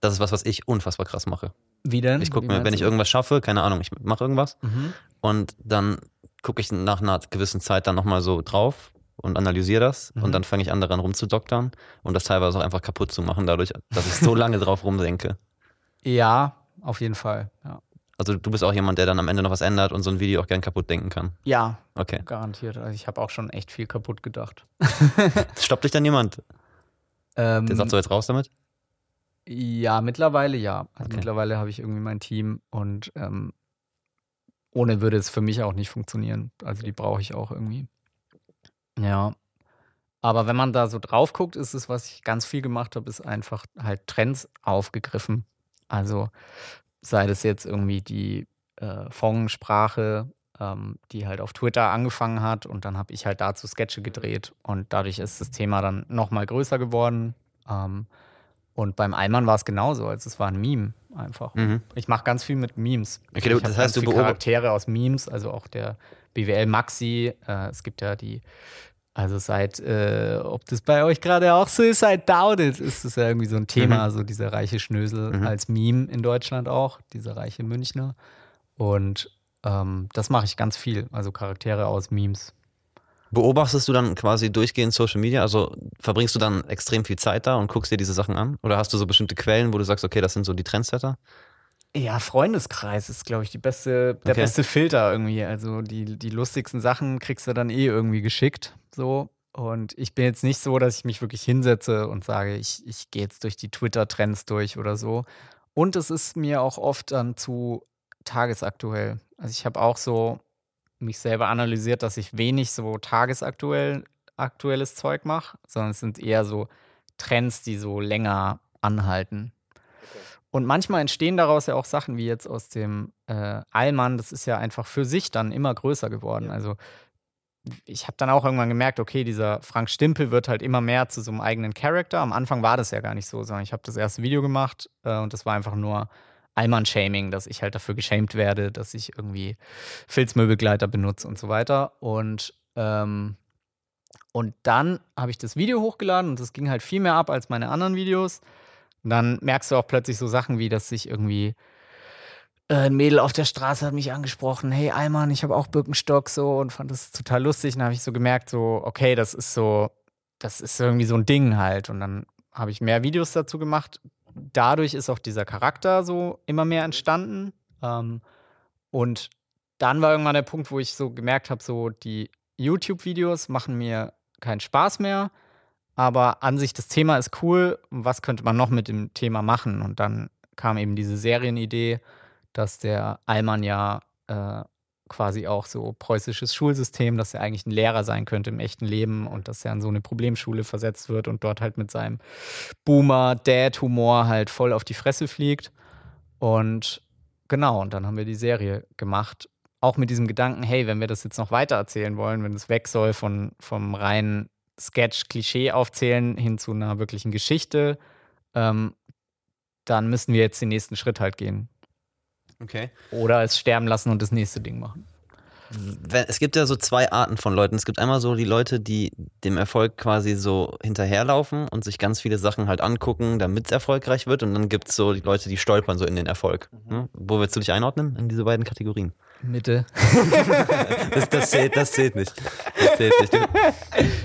Das ist was, was ich unfassbar krass mache. Wie denn? Ich gucke mir, wenn ich irgendwas schaffe, keine Ahnung, ich mache irgendwas Mhm. und dann gucke ich nach einer gewissen Zeit dann nochmal so drauf und analysiere das Mhm. und dann fange ich an daran rumzudoktern und das teilweise auch einfach kaputt zu machen, dadurch, dass ich so lange drauf rumdenke. Ja, auf jeden Fall. Ja, Also du bist auch jemand, der dann am Ende noch was ändert und so ein Video auch gern kaputt denken kann. ja Okay. garantiert. Also ich habe auch schon echt viel kaputt gedacht. Stoppt dich dann jemand? Ähm, Der sagt so jetzt raus damit? ja, mittlerweile ja. Also Okay. mittlerweile habe ich irgendwie mein Team und ähm, ohne würde es für mich auch nicht funktionieren. Also die brauche ich auch irgendwie. Ja. Aber wenn man da so drauf guckt, ist es, was ich ganz viel gemacht habe, ist einfach halt Trends aufgegriffen. Also sei das jetzt irgendwie die äh, Fong-Sprache, ähm, die halt auf Twitter angefangen hat und dann habe ich halt dazu Sketche gedreht und dadurch ist das Thema dann nochmal größer geworden. Ähm, und beim Allmann war es genauso, also es war ein Meme einfach. Mhm. Ich mache ganz viel mit Memes. Okay, ich das heißt, du viel beobacht- Charaktere aus Memes, also auch der BWL Maxi. Äh, es gibt ja die, also seit, äh, ob das bei euch gerade auch so ist, seit Doubted ist es ja irgendwie so ein Thema, so dieser reiche Schnösel Mhm. als Meme in Deutschland auch, dieser reiche Münchner. Und ähm, das mache ich ganz viel, also Charaktere aus Memes. Beobachtest du dann quasi durchgehend Social Media? Also verbringst du dann extrem viel Zeit da und guckst dir diese Sachen an? Oder hast du so bestimmte Quellen, wo du sagst, okay, das sind so die Trendsetter? Ja, Freundeskreis ist, glaube ich, die beste, der Okay. beste Filter irgendwie. Also die, die lustigsten Sachen kriegst du dann eh irgendwie geschickt. So. Und ich bin jetzt nicht so, dass ich mich wirklich hinsetze und sage, ich, ich gehe jetzt durch die Twitter-Trends durch oder so. Und es ist mir auch oft dann zu tagesaktuell. Also ich habe auch so mich selber analysiert, dass ich wenig so tagesaktuell aktuelles Zeug mache, sondern es sind eher so Trends, die so länger anhalten. Und manchmal entstehen daraus ja auch Sachen wie jetzt aus dem äh, Allmann, das ist ja einfach für sich dann immer größer geworden. Also ich habe dann auch irgendwann gemerkt, okay, dieser Frank Stimpel wird halt immer mehr zu so einem eigenen Charakter. Am Anfang war das ja gar nicht so, sondern ich habe das erste Video gemacht äh, und das war einfach nur Allmann-Shaming, dass ich halt dafür geschämt werde, dass ich irgendwie Filzmöbelgleiter benutze und so weiter. Und, ähm, und dann habe ich das Video hochgeladen und das ging halt viel mehr ab als meine anderen Videos. Und dann merkst du auch plötzlich so Sachen wie, dass sich irgendwie äh, ein Mädel auf der Straße hat mich angesprochen, hey Alman, ich habe auch Birkenstock so und fand das total lustig. Und dann habe ich so gemerkt, so, okay, das ist so, das ist irgendwie so ein Ding halt. Und dann habe ich mehr Videos dazu gemacht. Dadurch ist auch dieser Charakter so immer mehr entstanden. Ähm, und dann war irgendwann der Punkt, wo ich so gemerkt habe, so die YouTube-Videos machen mir keinen Spaß mehr. Aber an sich das Thema ist cool. Was könnte man noch mit dem Thema machen? Und dann kam eben diese Serienidee, dass der Allmann ja äh, quasi auch so preußisches Schulsystem, dass er eigentlich ein Lehrer sein könnte im echten Leben und dass er an so eine Problemschule versetzt wird und dort halt mit seinem Boomer-Dad-Humor halt voll auf die Fresse fliegt. Und genau, und dann haben wir die Serie gemacht. Auch mit diesem Gedanken, hey, wenn wir das jetzt noch weiter erzählen wollen, wenn es weg soll von, vom reinen Sketch-Klischee aufzählen hin zu einer wirklichen Geschichte, ähm, dann müssen wir jetzt den nächsten Schritt halt gehen. Okay. Oder es sterben lassen und das nächste Ding machen. Es gibt ja so zwei Arten von Leuten. Es gibt einmal so die Leute, die dem Erfolg quasi so hinterherlaufen und sich ganz viele Sachen halt angucken, damit es erfolgreich wird. Und dann gibt es so die Leute, die stolpern so in den Erfolg. Mhm. Wo willst du dich einordnen in diese beiden Kategorien? Mitte. das, das, zählt, das zählt nicht. Das zählt nicht.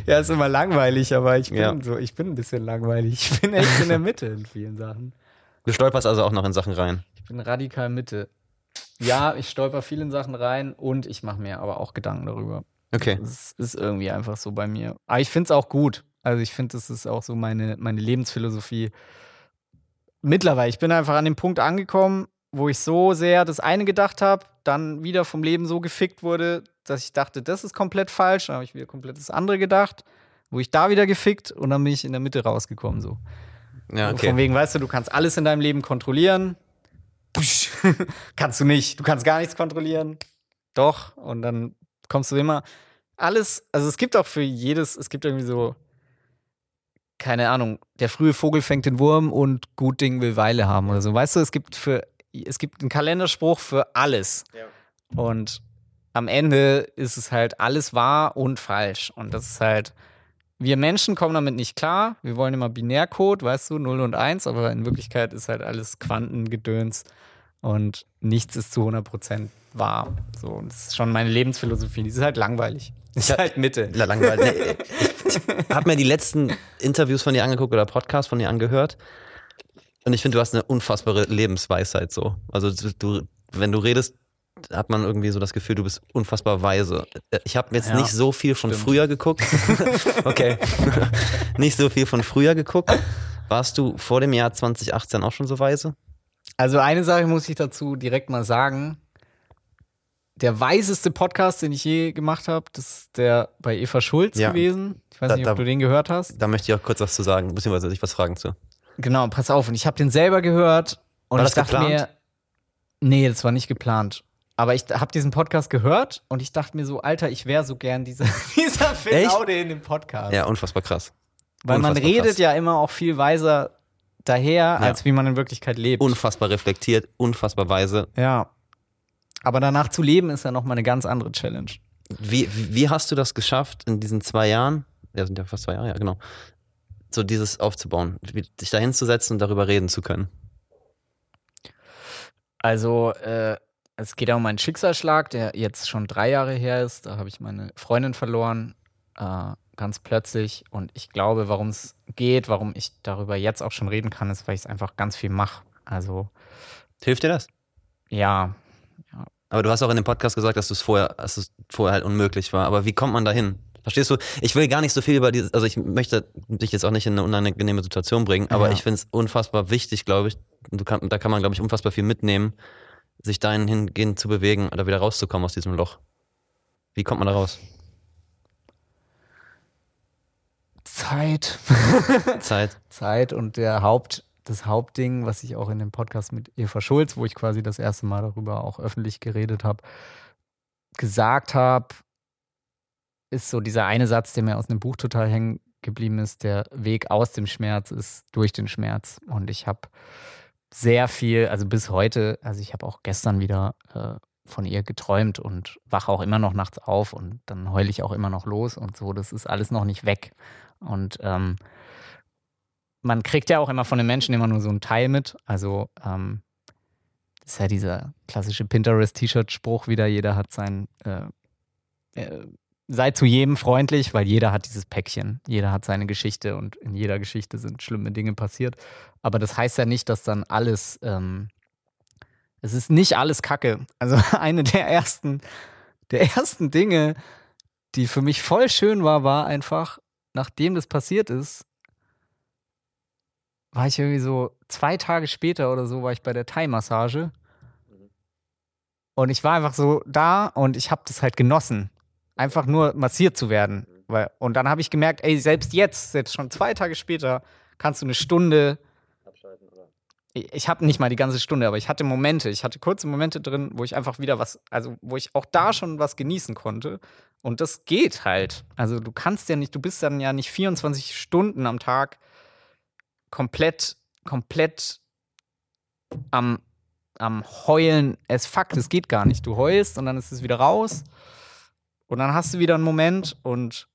Ja, ist immer langweilig, aber ich bin Ja. so, ich bin ein bisschen langweilig. Ich bin echt in der Mitte in vielen Sachen. Du stolperst also auch noch in Sachen rein. Ich bin radikal Mitte. Ja, ich stolper viel in Sachen rein und ich mache mir aber auch Gedanken darüber. Okay. Es ist irgendwie einfach so bei mir. Aber ich finde es auch gut. Also ich finde, das ist auch so meine, meine Lebensphilosophie. Mittlerweile, ich bin einfach an dem Punkt angekommen, wo ich so sehr das eine gedacht habe, dann wieder vom Leben so gefickt wurde, dass ich dachte, das ist komplett falsch. Dann habe ich wieder komplett das andere gedacht, wo ich da wieder gefickt und dann bin ich in der Mitte rausgekommen. So. Ja, Von okay. wegen, weißt du, du kannst alles in deinem Leben kontrollieren. Pusch. kannst du nicht. Du kannst gar nichts kontrollieren. Doch. Und dann kommst du immer. Alles, also es gibt auch für jedes, es gibt irgendwie so, keine Ahnung, der frühe Vogel fängt den Wurm und gut Ding will Weile haben oder so. Weißt du, es gibt für, es gibt einen Kalenderspruch für alles. Und am Ende ist es halt alles wahr und falsch. Und das ist halt, wir Menschen kommen damit nicht klar. Wir wollen immer Binärcode, weißt du, 0 und 1, aber in Wirklichkeit ist halt alles Quantengedöns und nichts ist zu 100% wahr. So, und das ist schon meine Lebensphilosophie. Die ist halt langweilig. Ist Ja. halt Mitte. La- Langweilig. Nee, ich ich habe mir die letzten Interviews von dir angeguckt oder Podcasts von dir angehört. Und ich finde, du hast eine unfassbare Lebensweisheit so. Also du, wenn du redest, hat man irgendwie so das Gefühl, du bist unfassbar weise. Ich habe jetzt Ja, nicht so viel von stimmt. früher geguckt. okay. nicht so viel von früher geguckt. Warst du vor dem Jahr 2018 auch schon so weise? Also eine Sache muss ich dazu direkt mal sagen. Der weiseste Podcast, den ich je gemacht habe, das ist der bei Eva Schulz Ja. gewesen. Ich weiß Da- nicht, ob da- du den gehört hast. Da möchte ich auch kurz was zu sagen, beziehungsweise dich was fragen zu. Genau, pass auf. Und ich habe den selber gehört und War ich das dachte geplant? mir, nee, das war nicht geplant. Aber ich habe diesen Podcast gehört und ich dachte mir so, Alter, ich wäre so gern dieser, dieser Phil Laude in dem Podcast. Ja, unfassbar krass. Weil man unfassbar redet krass. ja immer auch viel weiser daher, als wie man in Wirklichkeit lebt. Unfassbar reflektiert, unfassbar weise. ja. Aber danach zu leben ist ja nochmal eine ganz andere Challenge. Wie, wie hast du das geschafft in diesen zwei Jahren? Ja, sind ja fast zwei Jahre, ja, genau. So dieses aufzubauen, dich da hinzusetzen und darüber reden zu können. Also, äh, es geht ja um einen Schicksalsschlag, der jetzt schon drei Jahre her ist. Da habe ich meine Freundin verloren, äh, ganz plötzlich. Und ich glaube, warum es geht, warum ich darüber jetzt auch schon reden kann, ist, weil ich es einfach ganz viel mache. Also, Hilft dir das? ja, Aber du hast auch in dem Podcast gesagt, dass es vorher, dass es vorher halt unmöglich war. Aber wie kommt man dahin? Verstehst du? Ich will gar nicht so viel über dieses, also ich möchte dich jetzt auch nicht in eine unangenehme Situation bringen, aber Ja. ich finde es unfassbar wichtig, glaube ich. Kann, da kann man, glaube ich, unfassbar viel mitnehmen, sich dahin hingehen zu bewegen oder wieder rauszukommen aus diesem Loch. Wie kommt man da raus? Zeit. Zeit. Zeit und der Haupt, das Hauptding, was ich auch in dem Podcast mit Eva Schulz, wo ich quasi das erste Mal darüber auch öffentlich geredet habe, gesagt habe, ist so dieser eine Satz, der mir aus einem Buch total hängen geblieben ist, der Weg aus dem Schmerz ist durch den Schmerz. Und ich habe sehr viel, also bis heute, also ich habe auch gestern wieder äh, von ihr geträumt und wache auch immer noch nachts auf und dann heule ich auch immer noch los und so. Das ist alles noch nicht weg. Und ähm, man kriegt ja auch immer von den Menschen immer nur so einen Teil mit. Also ähm, ist ja dieser klassische Pinterest-T-Shirt-Spruch wieder, jeder hat sein, äh, äh, sei zu jedem freundlich, weil jeder hat dieses Päckchen, jeder hat seine Geschichte und in jeder Geschichte sind schlimme Dinge passiert. Aber das heißt ja nicht, dass dann alles, ähm, es ist nicht alles Kacke. Also eine der ersten, der ersten Dinge, die für mich voll schön war, war einfach, nachdem das passiert ist, war ich irgendwie so zwei Tage später oder so, war ich bei der Thai-Massage. Und ich war einfach so da und ich habe das halt genossen, einfach nur massiert zu werden. Weil, und dann habe ich gemerkt, ey, selbst jetzt, selbst schon zwei Tage später, kannst du eine Stunde. Ich, ich habe nicht mal die ganze Stunde, aber ich hatte Momente, ich hatte kurze Momente drin, wo ich einfach wieder was, also wo ich auch da schon was genießen konnte. Und das geht halt. Also du kannst ja nicht, du bist dann ja nicht 24 Stunden am Tag komplett, komplett am, am Heulen es fuck, das geht gar nicht. Du heulst und dann ist es wieder raus. Und dann hast du wieder einen Moment. Und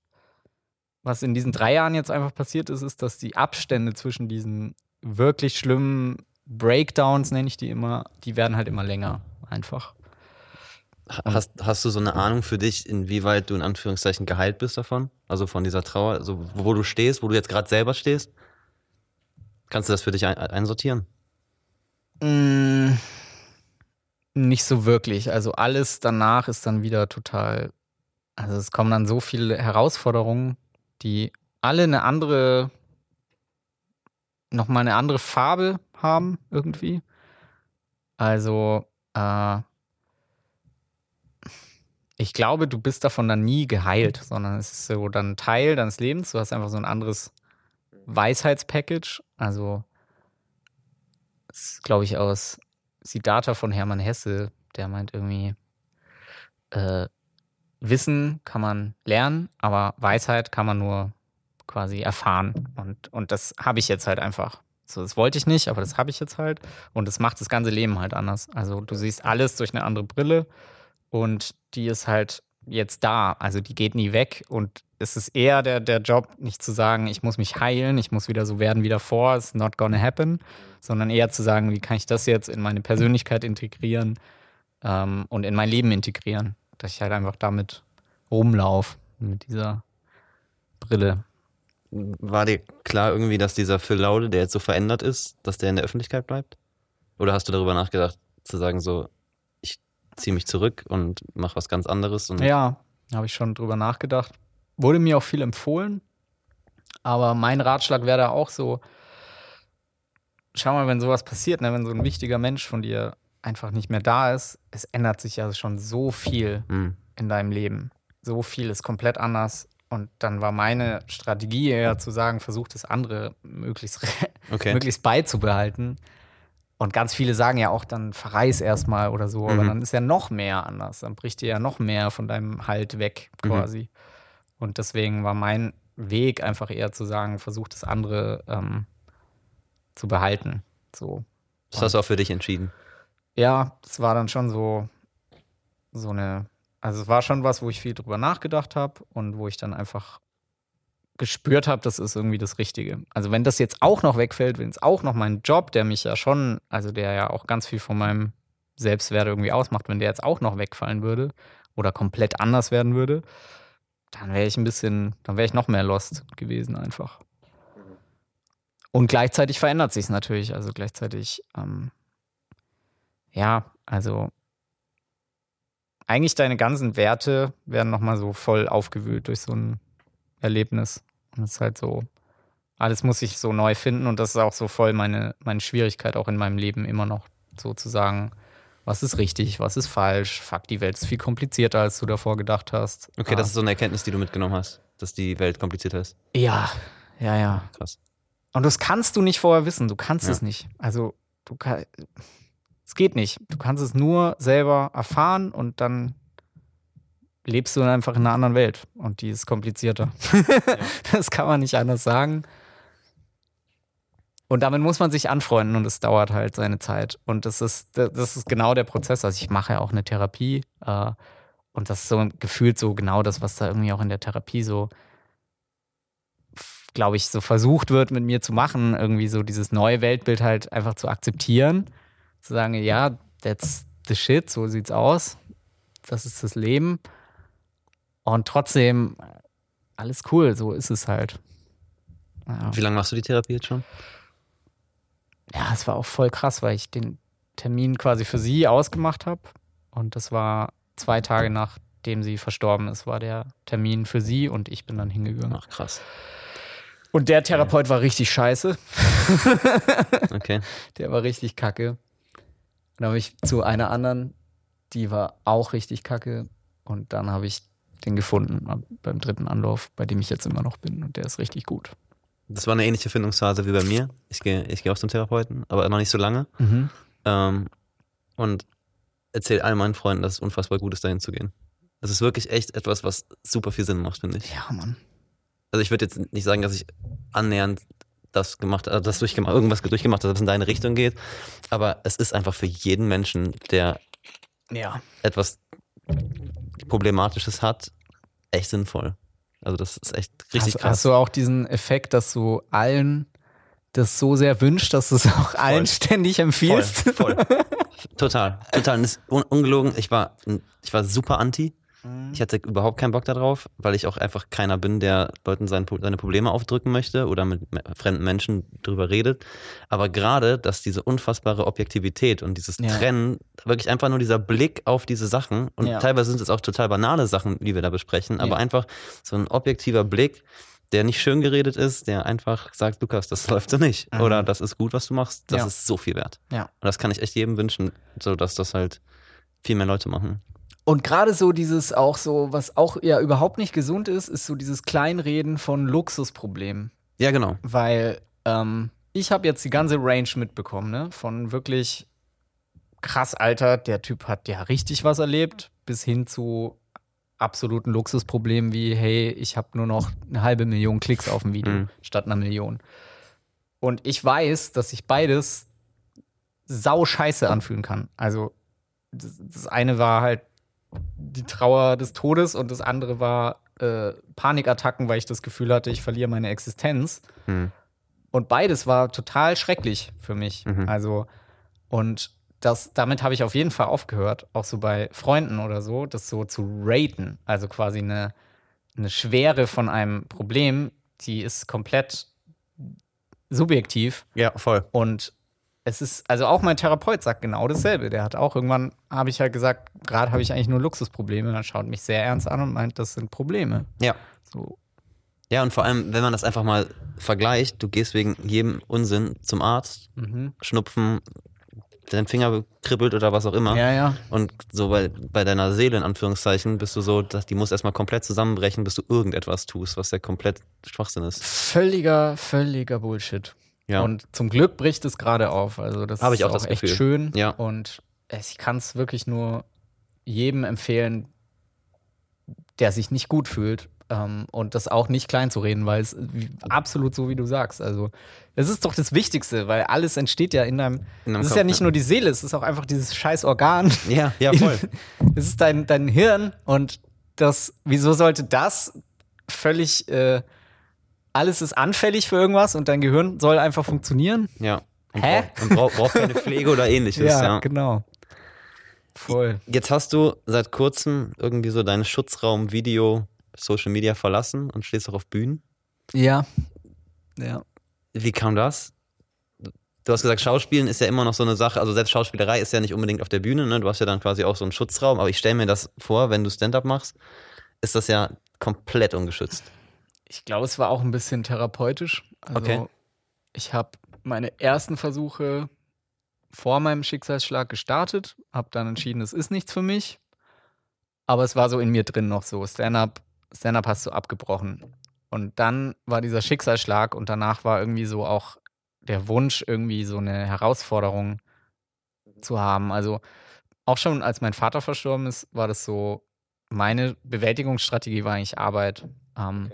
was in diesen drei Jahren jetzt einfach passiert ist, ist, dass die Abstände zwischen diesen wirklich schlimmen Breakdowns, nenne ich die immer, die werden halt immer länger. Einfach. Hast, hast du so eine Ahnung für dich, inwieweit du in Anführungszeichen geheilt bist davon? Also von dieser Trauer, also wo du stehst, wo du jetzt gerade selber stehst? Kannst du das für dich ein, einsortieren? Mm, nicht so wirklich. Also alles danach ist dann wieder total. Also es kommen dann so viele Herausforderungen, die alle eine andere, nochmal eine andere Farbe haben irgendwie. Also äh, ich glaube, du bist davon dann nie geheilt, sondern es ist so dann Teil deines Lebens. Du hast einfach so ein anderes Weisheitspackage. Also, glaube ich, aus Siddhartha von Hermann Hesse, der meint irgendwie, äh, Wissen kann man lernen, aber Weisheit kann man nur quasi erfahren. Und, und das habe ich jetzt halt einfach. So, das wollte ich nicht, aber das habe ich jetzt halt. Und das macht das ganze Leben halt anders. Also du siehst alles durch eine andere Brille und die ist halt jetzt da. Also die geht nie weg und es ist eher der, der Job, nicht zu sagen, ich muss mich heilen, ich muss wieder so werden wie davor, it's not gonna happen, sondern eher zu sagen, wie kann ich das jetzt in meine Persönlichkeit integrieren ähm, und in mein Leben integrieren, dass ich halt einfach damit rumlaufe, mit dieser Brille. War dir klar irgendwie, dass dieser Phil Laude, der jetzt so verändert ist, dass der in der Öffentlichkeit bleibt? Oder hast du darüber nachgedacht, zu sagen so, ziehe mich zurück und mache was ganz anderes. ja, habe ich schon drüber nachgedacht. Wurde mir auch viel empfohlen. Aber mein Ratschlag wäre da auch so: Schau mal, wenn sowas passiert, ne, wenn so ein wichtiger Mensch von dir einfach nicht mehr da ist, es ändert sich ja schon so viel mhm. in deinem Leben. So viel ist komplett anders. Und dann war meine Strategie eher zu sagen, versuch das andere möglichst, okay. möglichst beizubehalten. Und ganz viele sagen ja auch, dann verreis erstmal oder so, mhm. aber dann ist ja noch mehr anders. Dann bricht dir ja noch mehr von deinem Halt weg, mhm. quasi. Mhm. Und deswegen war mein Weg einfach eher zu sagen, versuch das andere ähm, zu behalten. So. Das hast du auch für dich entschieden. Ja, das war dann schon so, so eine, also es war schon was, wo ich viel drüber nachgedacht habe und wo ich dann einfach gespürt habe, das ist irgendwie das Richtige. Also wenn das jetzt auch noch wegfällt, wenn es auch noch mein Job, der mich ja schon, also der ja auch ganz viel von meinem Selbstwert irgendwie ausmacht, wenn der jetzt auch noch wegfallen würde oder komplett anders werden würde, dann wäre ich ein bisschen, dann wäre ich noch mehr lost gewesen einfach. Und gleichzeitig verändert sich es natürlich. Also gleichzeitig, ähm, ja, also eigentlich deine ganzen Werte werden nochmal so voll aufgewühlt durch so ein Erlebnis. Und es ist halt so, alles muss ich so neu finden und das ist auch so voll meine, meine Schwierigkeit auch in meinem Leben immer noch so zu sagen, was ist richtig, was ist falsch. Fuck, die Welt ist viel komplizierter, als du davor gedacht hast. Okay, ah. das ist so eine Erkenntnis, die du mitgenommen hast, dass die Welt komplizierter ist. Ja, ja, ja. Krass. Und das kannst du nicht vorher wissen, du kannst ja. es nicht. Also, du kannst, es geht nicht. Du kannst es nur selber erfahren und dann lebst du einfach in einer anderen Welt und die ist komplizierter. Ja. das kann man nicht anders sagen. Und damit muss man sich anfreunden und es dauert halt seine Zeit. Und das ist, das ist genau der Prozess. Also ich mache ja auch eine Therapie äh, und das ist so gefühlt so genau das, was da irgendwie auch in der Therapie so, glaube ich, so versucht wird mit mir zu machen, irgendwie so dieses neue Weltbild halt einfach zu akzeptieren. Zu sagen, ja, that's the shit, so sieht's aus. Das ist das Leben. Und trotzdem, alles cool, so ist es halt. Ja. Wie lange machst du die Therapie jetzt schon? Ja, es war auch voll krass, weil ich den Termin quasi für sie ausgemacht habe. Und das war zwei Tage nachdem sie verstorben ist, war der Termin für sie und ich bin dann hingegangen. Ach, krass. Und der Therapeut war richtig scheiße. okay. Der war richtig kacke. Dann habe ich zu einer anderen die war auch richtig kacke. Und dann habe ich den gefunden beim dritten Anlauf, bei dem ich jetzt immer noch bin. Und der ist richtig gut. Das war eine ähnliche Findungsphase wie bei mir. Ich gehe ich geh auch zum Therapeuten, aber noch nicht so lange. Mhm. Ähm, und erzähle all meinen Freunden, dass es unfassbar gut ist, dahin zu gehen. Das ist wirklich echt etwas, was super viel Sinn macht, finde ich. Ja, Mann. Also ich würde jetzt nicht sagen, dass ich annähernd das gemacht, also das durchgemacht, irgendwas durchgemacht habe, was in deine Richtung geht. Aber es ist einfach für jeden Menschen, der Ja. etwas Problematisches hat, echt sinnvoll. Also das ist echt richtig hast, krass. hast du auch diesen Effekt, dass du allen das so sehr wünscht, dass du es auch allen ständig empfiehlst? Voll, voll. total, total. Und das ist un ungelogen. Ich war, ich war super anti. Ich hatte überhaupt keinen Bock darauf, weil ich auch einfach keiner bin, der Leuten sein, seine Probleme aufdrücken möchte oder mit fremden Menschen drüber redet. Aber gerade, dass diese unfassbare Objektivität und dieses Ja. Trennen, wirklich einfach nur dieser Blick auf diese Sachen und Ja. teilweise sind es auch total banale Sachen, die wir da besprechen, aber Ja. einfach so ein objektiver Blick, der nicht schön geredet ist, der einfach sagt, Lukas, das läuft so nicht. Mhm. Oder das ist gut, was du machst. Das Ja. ist so viel wert. Ja. Und das kann ich echt jedem wünschen, so dass das halt viel mehr Leute machen. Und gerade so dieses auch so, was auch ja überhaupt nicht gesund ist, ist so dieses Kleinreden von Luxusproblemen. Ja, genau. Weil ähm, ich habe jetzt die ganze Range mitbekommen, ne? Von wirklich krass Alter, der Typ hat ja richtig was erlebt, bis hin zu absoluten Luxusproblemen wie, hey, ich habe nur noch eine halbe Million Klicks auf dem Video Mhm. statt einer Million. Und ich weiß, dass sich beides sau scheiße anfühlen kann. Also das, das eine war halt die Trauer des Todes und das andere war äh, Panikattacken, weil ich das Gefühl hatte, ich verliere meine Existenz. Hm. Und beides war total schrecklich für mich. Mhm. Also, und das, damit habe ich auf jeden Fall aufgehört, auch so bei Freunden oder so, das so zu raten. Also quasi eine, eine Schwere von einem Problem, die ist komplett subjektiv. Ja, voll. Und es ist, also auch mein Therapeut sagt genau dasselbe. Der hat auch irgendwann, habe ich halt gesagt, gerade habe ich eigentlich nur Luxusprobleme. Er schaut mich sehr ernst an und meint, das sind Probleme. Ja. So, Ja, und vor allem, wenn man das einfach mal vergleicht, du gehst wegen jedem Unsinn zum Arzt, mhm. Schnupfen, dein Finger kribbelt oder was auch immer. Ja, ja. Und so bei, bei deiner Seele, in Anführungszeichen, bist du so, dass die muss erstmal komplett zusammenbrechen, bis du irgendetwas tust, was ja komplett Schwachsinn ist. Völliger, völliger Bullshit. Ja. Und zum Glück bricht es gerade auf. Also das ich ist auch das echt Gefühl. schön. Ja. Und ich kann es wirklich nur jedem empfehlen, der sich nicht gut fühlt. Ähm, und das auch nicht klein zu reden, weil es absolut so, wie du sagst. Also, das ist doch das Wichtigste, weil alles entsteht ja in deinem. In deinem Es ist Kopf, ja nicht ja. nur die Seele, es ist auch einfach dieses scheiß Organ. ja, ja, voll. Es ist dein, dein Hirn und das, wieso sollte das völlig, äh, alles ist anfällig für irgendwas und dein Gehirn soll einfach funktionieren? ja. Und, Hä? braucht, und braucht, braucht keine Pflege oder ähnliches. ja. genau. Voll. Jetzt hast du seit kurzem irgendwie so deinen Schutzraum Video, Social Media verlassen und stehst auch auf Bühnen. Ja. Ja. Wie kam das? Du hast gesagt, Schauspielen ist ja immer noch so eine Sache, also selbst Schauspielerei ist ja nicht unbedingt auf der Bühne, ne? Du hast ja dann quasi auch so einen Schutzraum, aber ich stelle mir das vor, wenn du Stand-up machst, ist das ja komplett ungeschützt. Ich glaube, es war auch ein bisschen therapeutisch. Also, Okay. ich habe meine ersten Versuche vor meinem Schicksalsschlag gestartet, habe dann entschieden, es ist nichts für mich. Aber es war so in mir drin noch so. Stand-up, Stand-up hast du abgebrochen. Und dann war dieser Schicksalsschlag und danach war irgendwie so auch der Wunsch, irgendwie so eine Herausforderung zu haben. Also auch schon als mein Vater verstorben ist, war das so, meine Bewältigungsstrategie war eigentlich Arbeit. Ähm,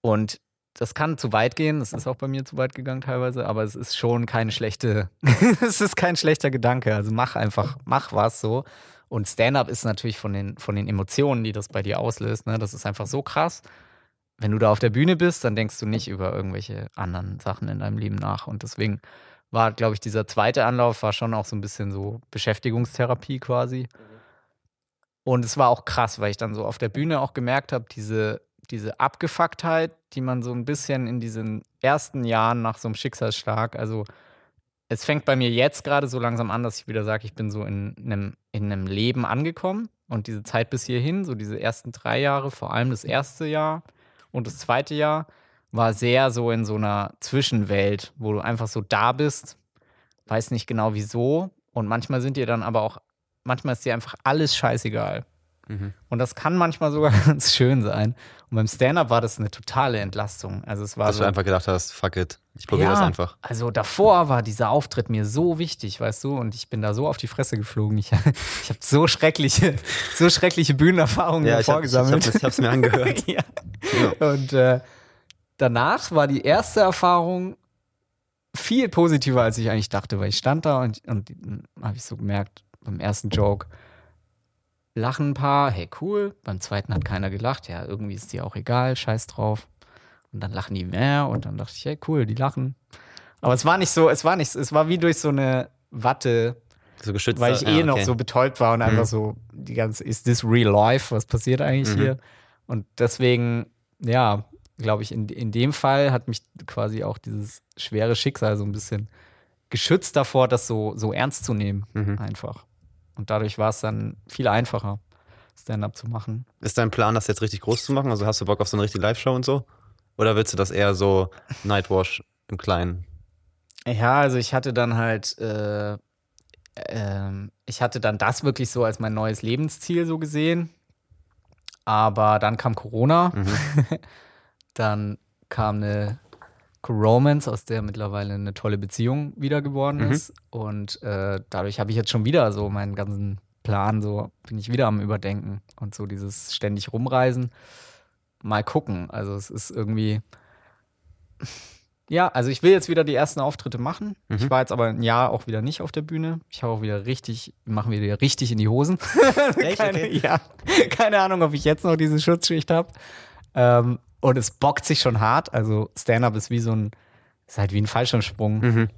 und das kann zu weit gehen, das ist auch bei mir zu weit gegangen teilweise, aber es ist schon keine schlechte, es ist kein schlechter Gedanke. Also mach einfach, mach was so. Und Stand-up ist natürlich von den, von den Emotionen, die das bei dir auslöst, ne, das ist einfach so krass. Wenn du da auf der Bühne bist, dann denkst du nicht über irgendwelche anderen Sachen in deinem Leben nach. Und deswegen war, glaube ich, dieser zweite Anlauf war schon auch so ein bisschen so Beschäftigungstherapie quasi. Und es war auch krass, weil ich dann so auf der Bühne auch gemerkt habe, diese, diese Abgefucktheit, die man so ein bisschen in diesen ersten Jahren nach so einem Schicksalsschlag, also es fängt bei mir jetzt gerade so langsam an, dass ich wieder sage, ich bin so in einem, in einem Leben angekommen. Und diese Zeit bis hierhin, so diese ersten drei Jahre, vor allem das erste Jahr und das zweite Jahr, war sehr so in so einer Zwischenwelt, wo du einfach so da bist, weiß nicht genau wieso. Und manchmal sind dir dann aber auch manchmal ist dir einfach alles scheißegal. Und das kann manchmal sogar ganz schön sein. Und beim Stand-up war das eine totale Entlastung. Also es war Dass so, du einfach gedacht hast, fuck it, ich probiere das einfach. Also davor war dieser Auftritt mir so wichtig, weißt du, und ich bin da so auf die Fresse geflogen. Ich, ich habe so schreckliche, so schreckliche Bühnenerfahrungen Ja, habe vorgesammelt. hab, ich hab's mir angehört. ja. Und äh, danach war die erste Erfahrung viel positiver, als ich eigentlich dachte, weil ich stand da und, und habe ich so gemerkt, beim ersten Joke lachen ein paar, hey cool, beim zweiten hat keiner gelacht, ja, irgendwie ist dir auch egal, scheiß drauf. Und dann lachen die mehr und dann dachte ich, hey cool, die lachen. Aber es war nicht so, es war nicht, es war wie durch so eine Watte, So geschützt. weil ich eh ja, noch okay. so betäubt war und einfach so die ganze, ist this real life? Was passiert eigentlich Mhm. hier? Und deswegen, ja, glaube ich, in, in dem Fall hat mich quasi auch dieses schwere Schicksal so ein bisschen geschützt davor, das so, so ernst zu nehmen, Mhm. einfach. Und dadurch war es dann viel einfacher, Stand-up zu machen. Ist dein Plan, das jetzt richtig groß zu machen? Also hast du Bock auf so eine richtige Live-Show und so? Oder willst du das eher so Nightwash im Kleinen? Ja, also ich hatte dann halt, äh, ähm, ich hatte dann das wirklich so als mein neues Lebensziel so gesehen. Aber dann kam Corona, Mhm. dann kam eine Romance, aus der mittlerweile eine tolle Beziehung wieder geworden Mhm. ist. Und äh, dadurch habe ich jetzt schon wieder so meinen ganzen Plan, so bin ich wieder am Überdenken und so dieses ständig rumreisen. Mal gucken. Also es ist irgendwie. Ja, also ich will jetzt wieder die ersten Auftritte machen. Ich Mhm. war jetzt aber ein Jahr auch wieder nicht auf der Bühne. Ich hau auch wieder richtig, machen wir wieder richtig in die Hosen. Echt? keine, Okay. ja, keine Ahnung, ob ich jetzt noch diese Schutzschicht habe. Ähm, und es bockt sich schon hart. Also Stand-up ist wie so ein, ist halt wie ein Fallschirmsprung. Mhm.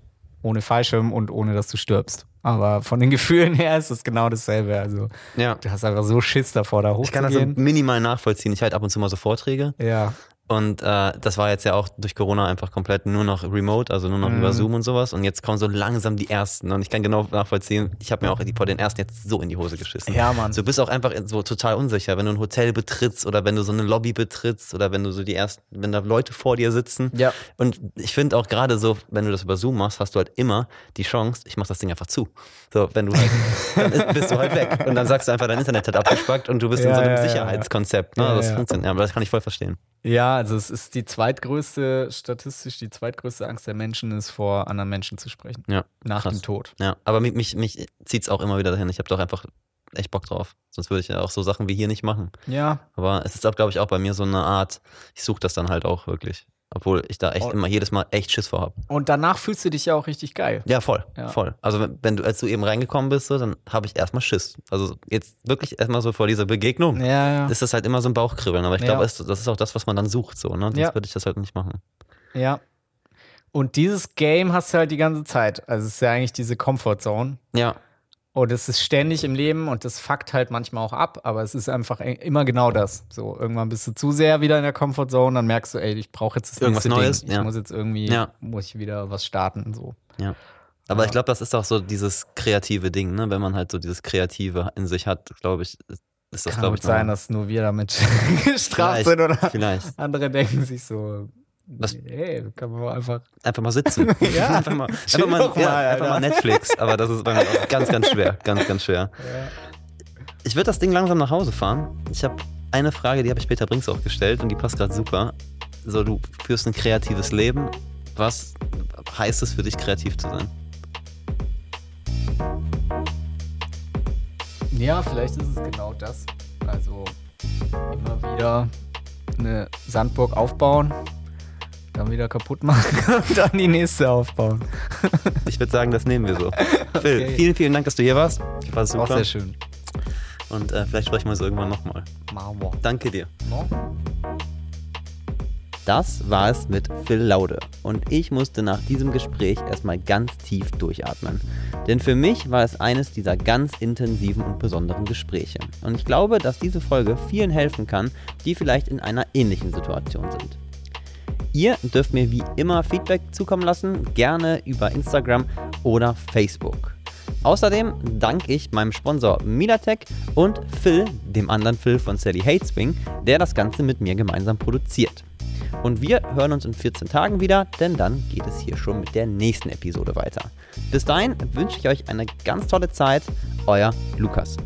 Ohne Fallschirm und ohne, dass du stirbst. Aber von den Gefühlen her ist es genau dasselbe. Also Ja. du hast einfach so Schiss davor, da Ich kann das so hochzugehen. minimal nachvollziehen. Ich halte ab und zu mal so Vorträge. ja. Und äh, das war jetzt ja auch durch Corona einfach komplett nur noch remote, also nur noch Mhm. über Zoom und sowas. Und jetzt kommen so langsam die ersten. Und ich kann genau nachvollziehen, ich habe mir auch die, vor den ersten jetzt so in die Hose geschissen. Ja, Mann. Du bist auch einfach so total unsicher, wenn du ein Hotel betrittst oder wenn du so eine Lobby betrittst oder wenn du so die ersten, wenn da Leute vor dir sitzen. Ja. Und ich finde auch gerade so, wenn du das über Zoom machst, hast du halt immer die Chance, ich mach das Ding einfach zu. So, wenn du halt, dann ist, bist du halt weg. Und dann sagst du einfach, dein Internet hat abgespackt und du bist in Ja, so einem ja. Sicherheitskonzept. Ne? Ja, das funktioniert, ja, aber das kann ich voll verstehen. Ja, also es ist die zweitgrößte, statistisch die zweitgrößte Angst der Menschen ist, vor anderen Menschen zu sprechen. Ja, Nach krass. dem Tod. Ja, aber mich, mich, mich zieht es auch immer wieder dahin. Ich habe doch einfach echt Bock drauf. Sonst würde ich ja auch so Sachen wie hier nicht machen. Ja. Aber es ist auch, glaube ich, auch bei mir so eine Art, ich suche das dann halt auch wirklich. Obwohl ich da echt Oh. immer jedes Mal echt Schiss vor habe. Und danach fühlst du dich ja auch richtig geil. Ja, voll, Ja. voll. Also wenn, wenn du, als du eben reingekommen bist, so, dann habe ich erstmal Schiss. Also jetzt wirklich erstmal so vor dieser Begegnung. Ja, ja. Ist das halt immer so ein Bauchkribbeln. Aber ich glaube, das ist auch das, was man dann sucht, so, ne? Sonst würde ich das halt nicht machen. Ja. Und dieses Game hast du halt die ganze Zeit. Also es ist ja eigentlich diese Comfortzone. Ja, Und es ist ständig im Leben und das fuckt halt manchmal auch ab, aber es ist einfach e- immer genau das. So, irgendwann bist du zu sehr wieder in der Comfortzone, dann merkst du, ey, ich brauche jetzt das Irgendwas nächste Neues, Ding. Ich ja. muss jetzt irgendwie, Ja. muss ich wieder was starten. So. ja. Aber Ja. ich glaube, das ist auch so dieses kreative Ding, ne? Wenn man halt so dieses Kreative in sich hat, glaube ich, ist das, Kann glaube ich, sein, noch- dass nur wir damit gestraft sind oder Vielleicht. andere denken sich so, Was- hey, kann man einfach. Einfach mal sitzen. Ja. einfach mal, einfach mal, ja, mal, einfach mal. Netflix. Aber das ist bei mir auch ganz, ganz schwer. Ganz, ganz schwer. Ich würde das Ding langsam nach Hause fahren. Ich habe eine Frage, die habe ich Peter Brinks auch gestellt und die passt gerade super. So, du führst ein kreatives Leben. Was heißt es für dich, kreativ zu sein? Ja, vielleicht ist es genau das. Also immer wieder eine Sandburg aufbauen, dann wieder kaputt machen und dann die nächste aufbauen. Ich würde sagen, das nehmen wir so. Phil, Okay. vielen, vielen Dank, dass du hier warst. War Auch super. sehr schön. Und äh, vielleicht sprechen wir uns irgendwann nochmal. Danke dir. Das war es mit Phil Laude und ich musste nach diesem Gespräch erstmal ganz tief durchatmen. Denn für mich war es eines dieser ganz intensiven und besonderen Gespräche. Und ich glaube, dass diese Folge vielen helfen kann, die vielleicht in einer ähnlichen Situation sind. Ihr dürft mir wie immer Feedback zukommen lassen, gerne über Instagram oder Facebook. Außerdem danke ich meinem Sponsor Milatech und Phil, dem anderen Phil von Sally Hateswing, der das Ganze mit mir gemeinsam produziert. Und wir hören uns in 14 Tagen wieder, denn dann geht es hier schon mit der nächsten Episode weiter. Bis dahin wünsche ich euch eine ganz tolle Zeit. Euer Lukas.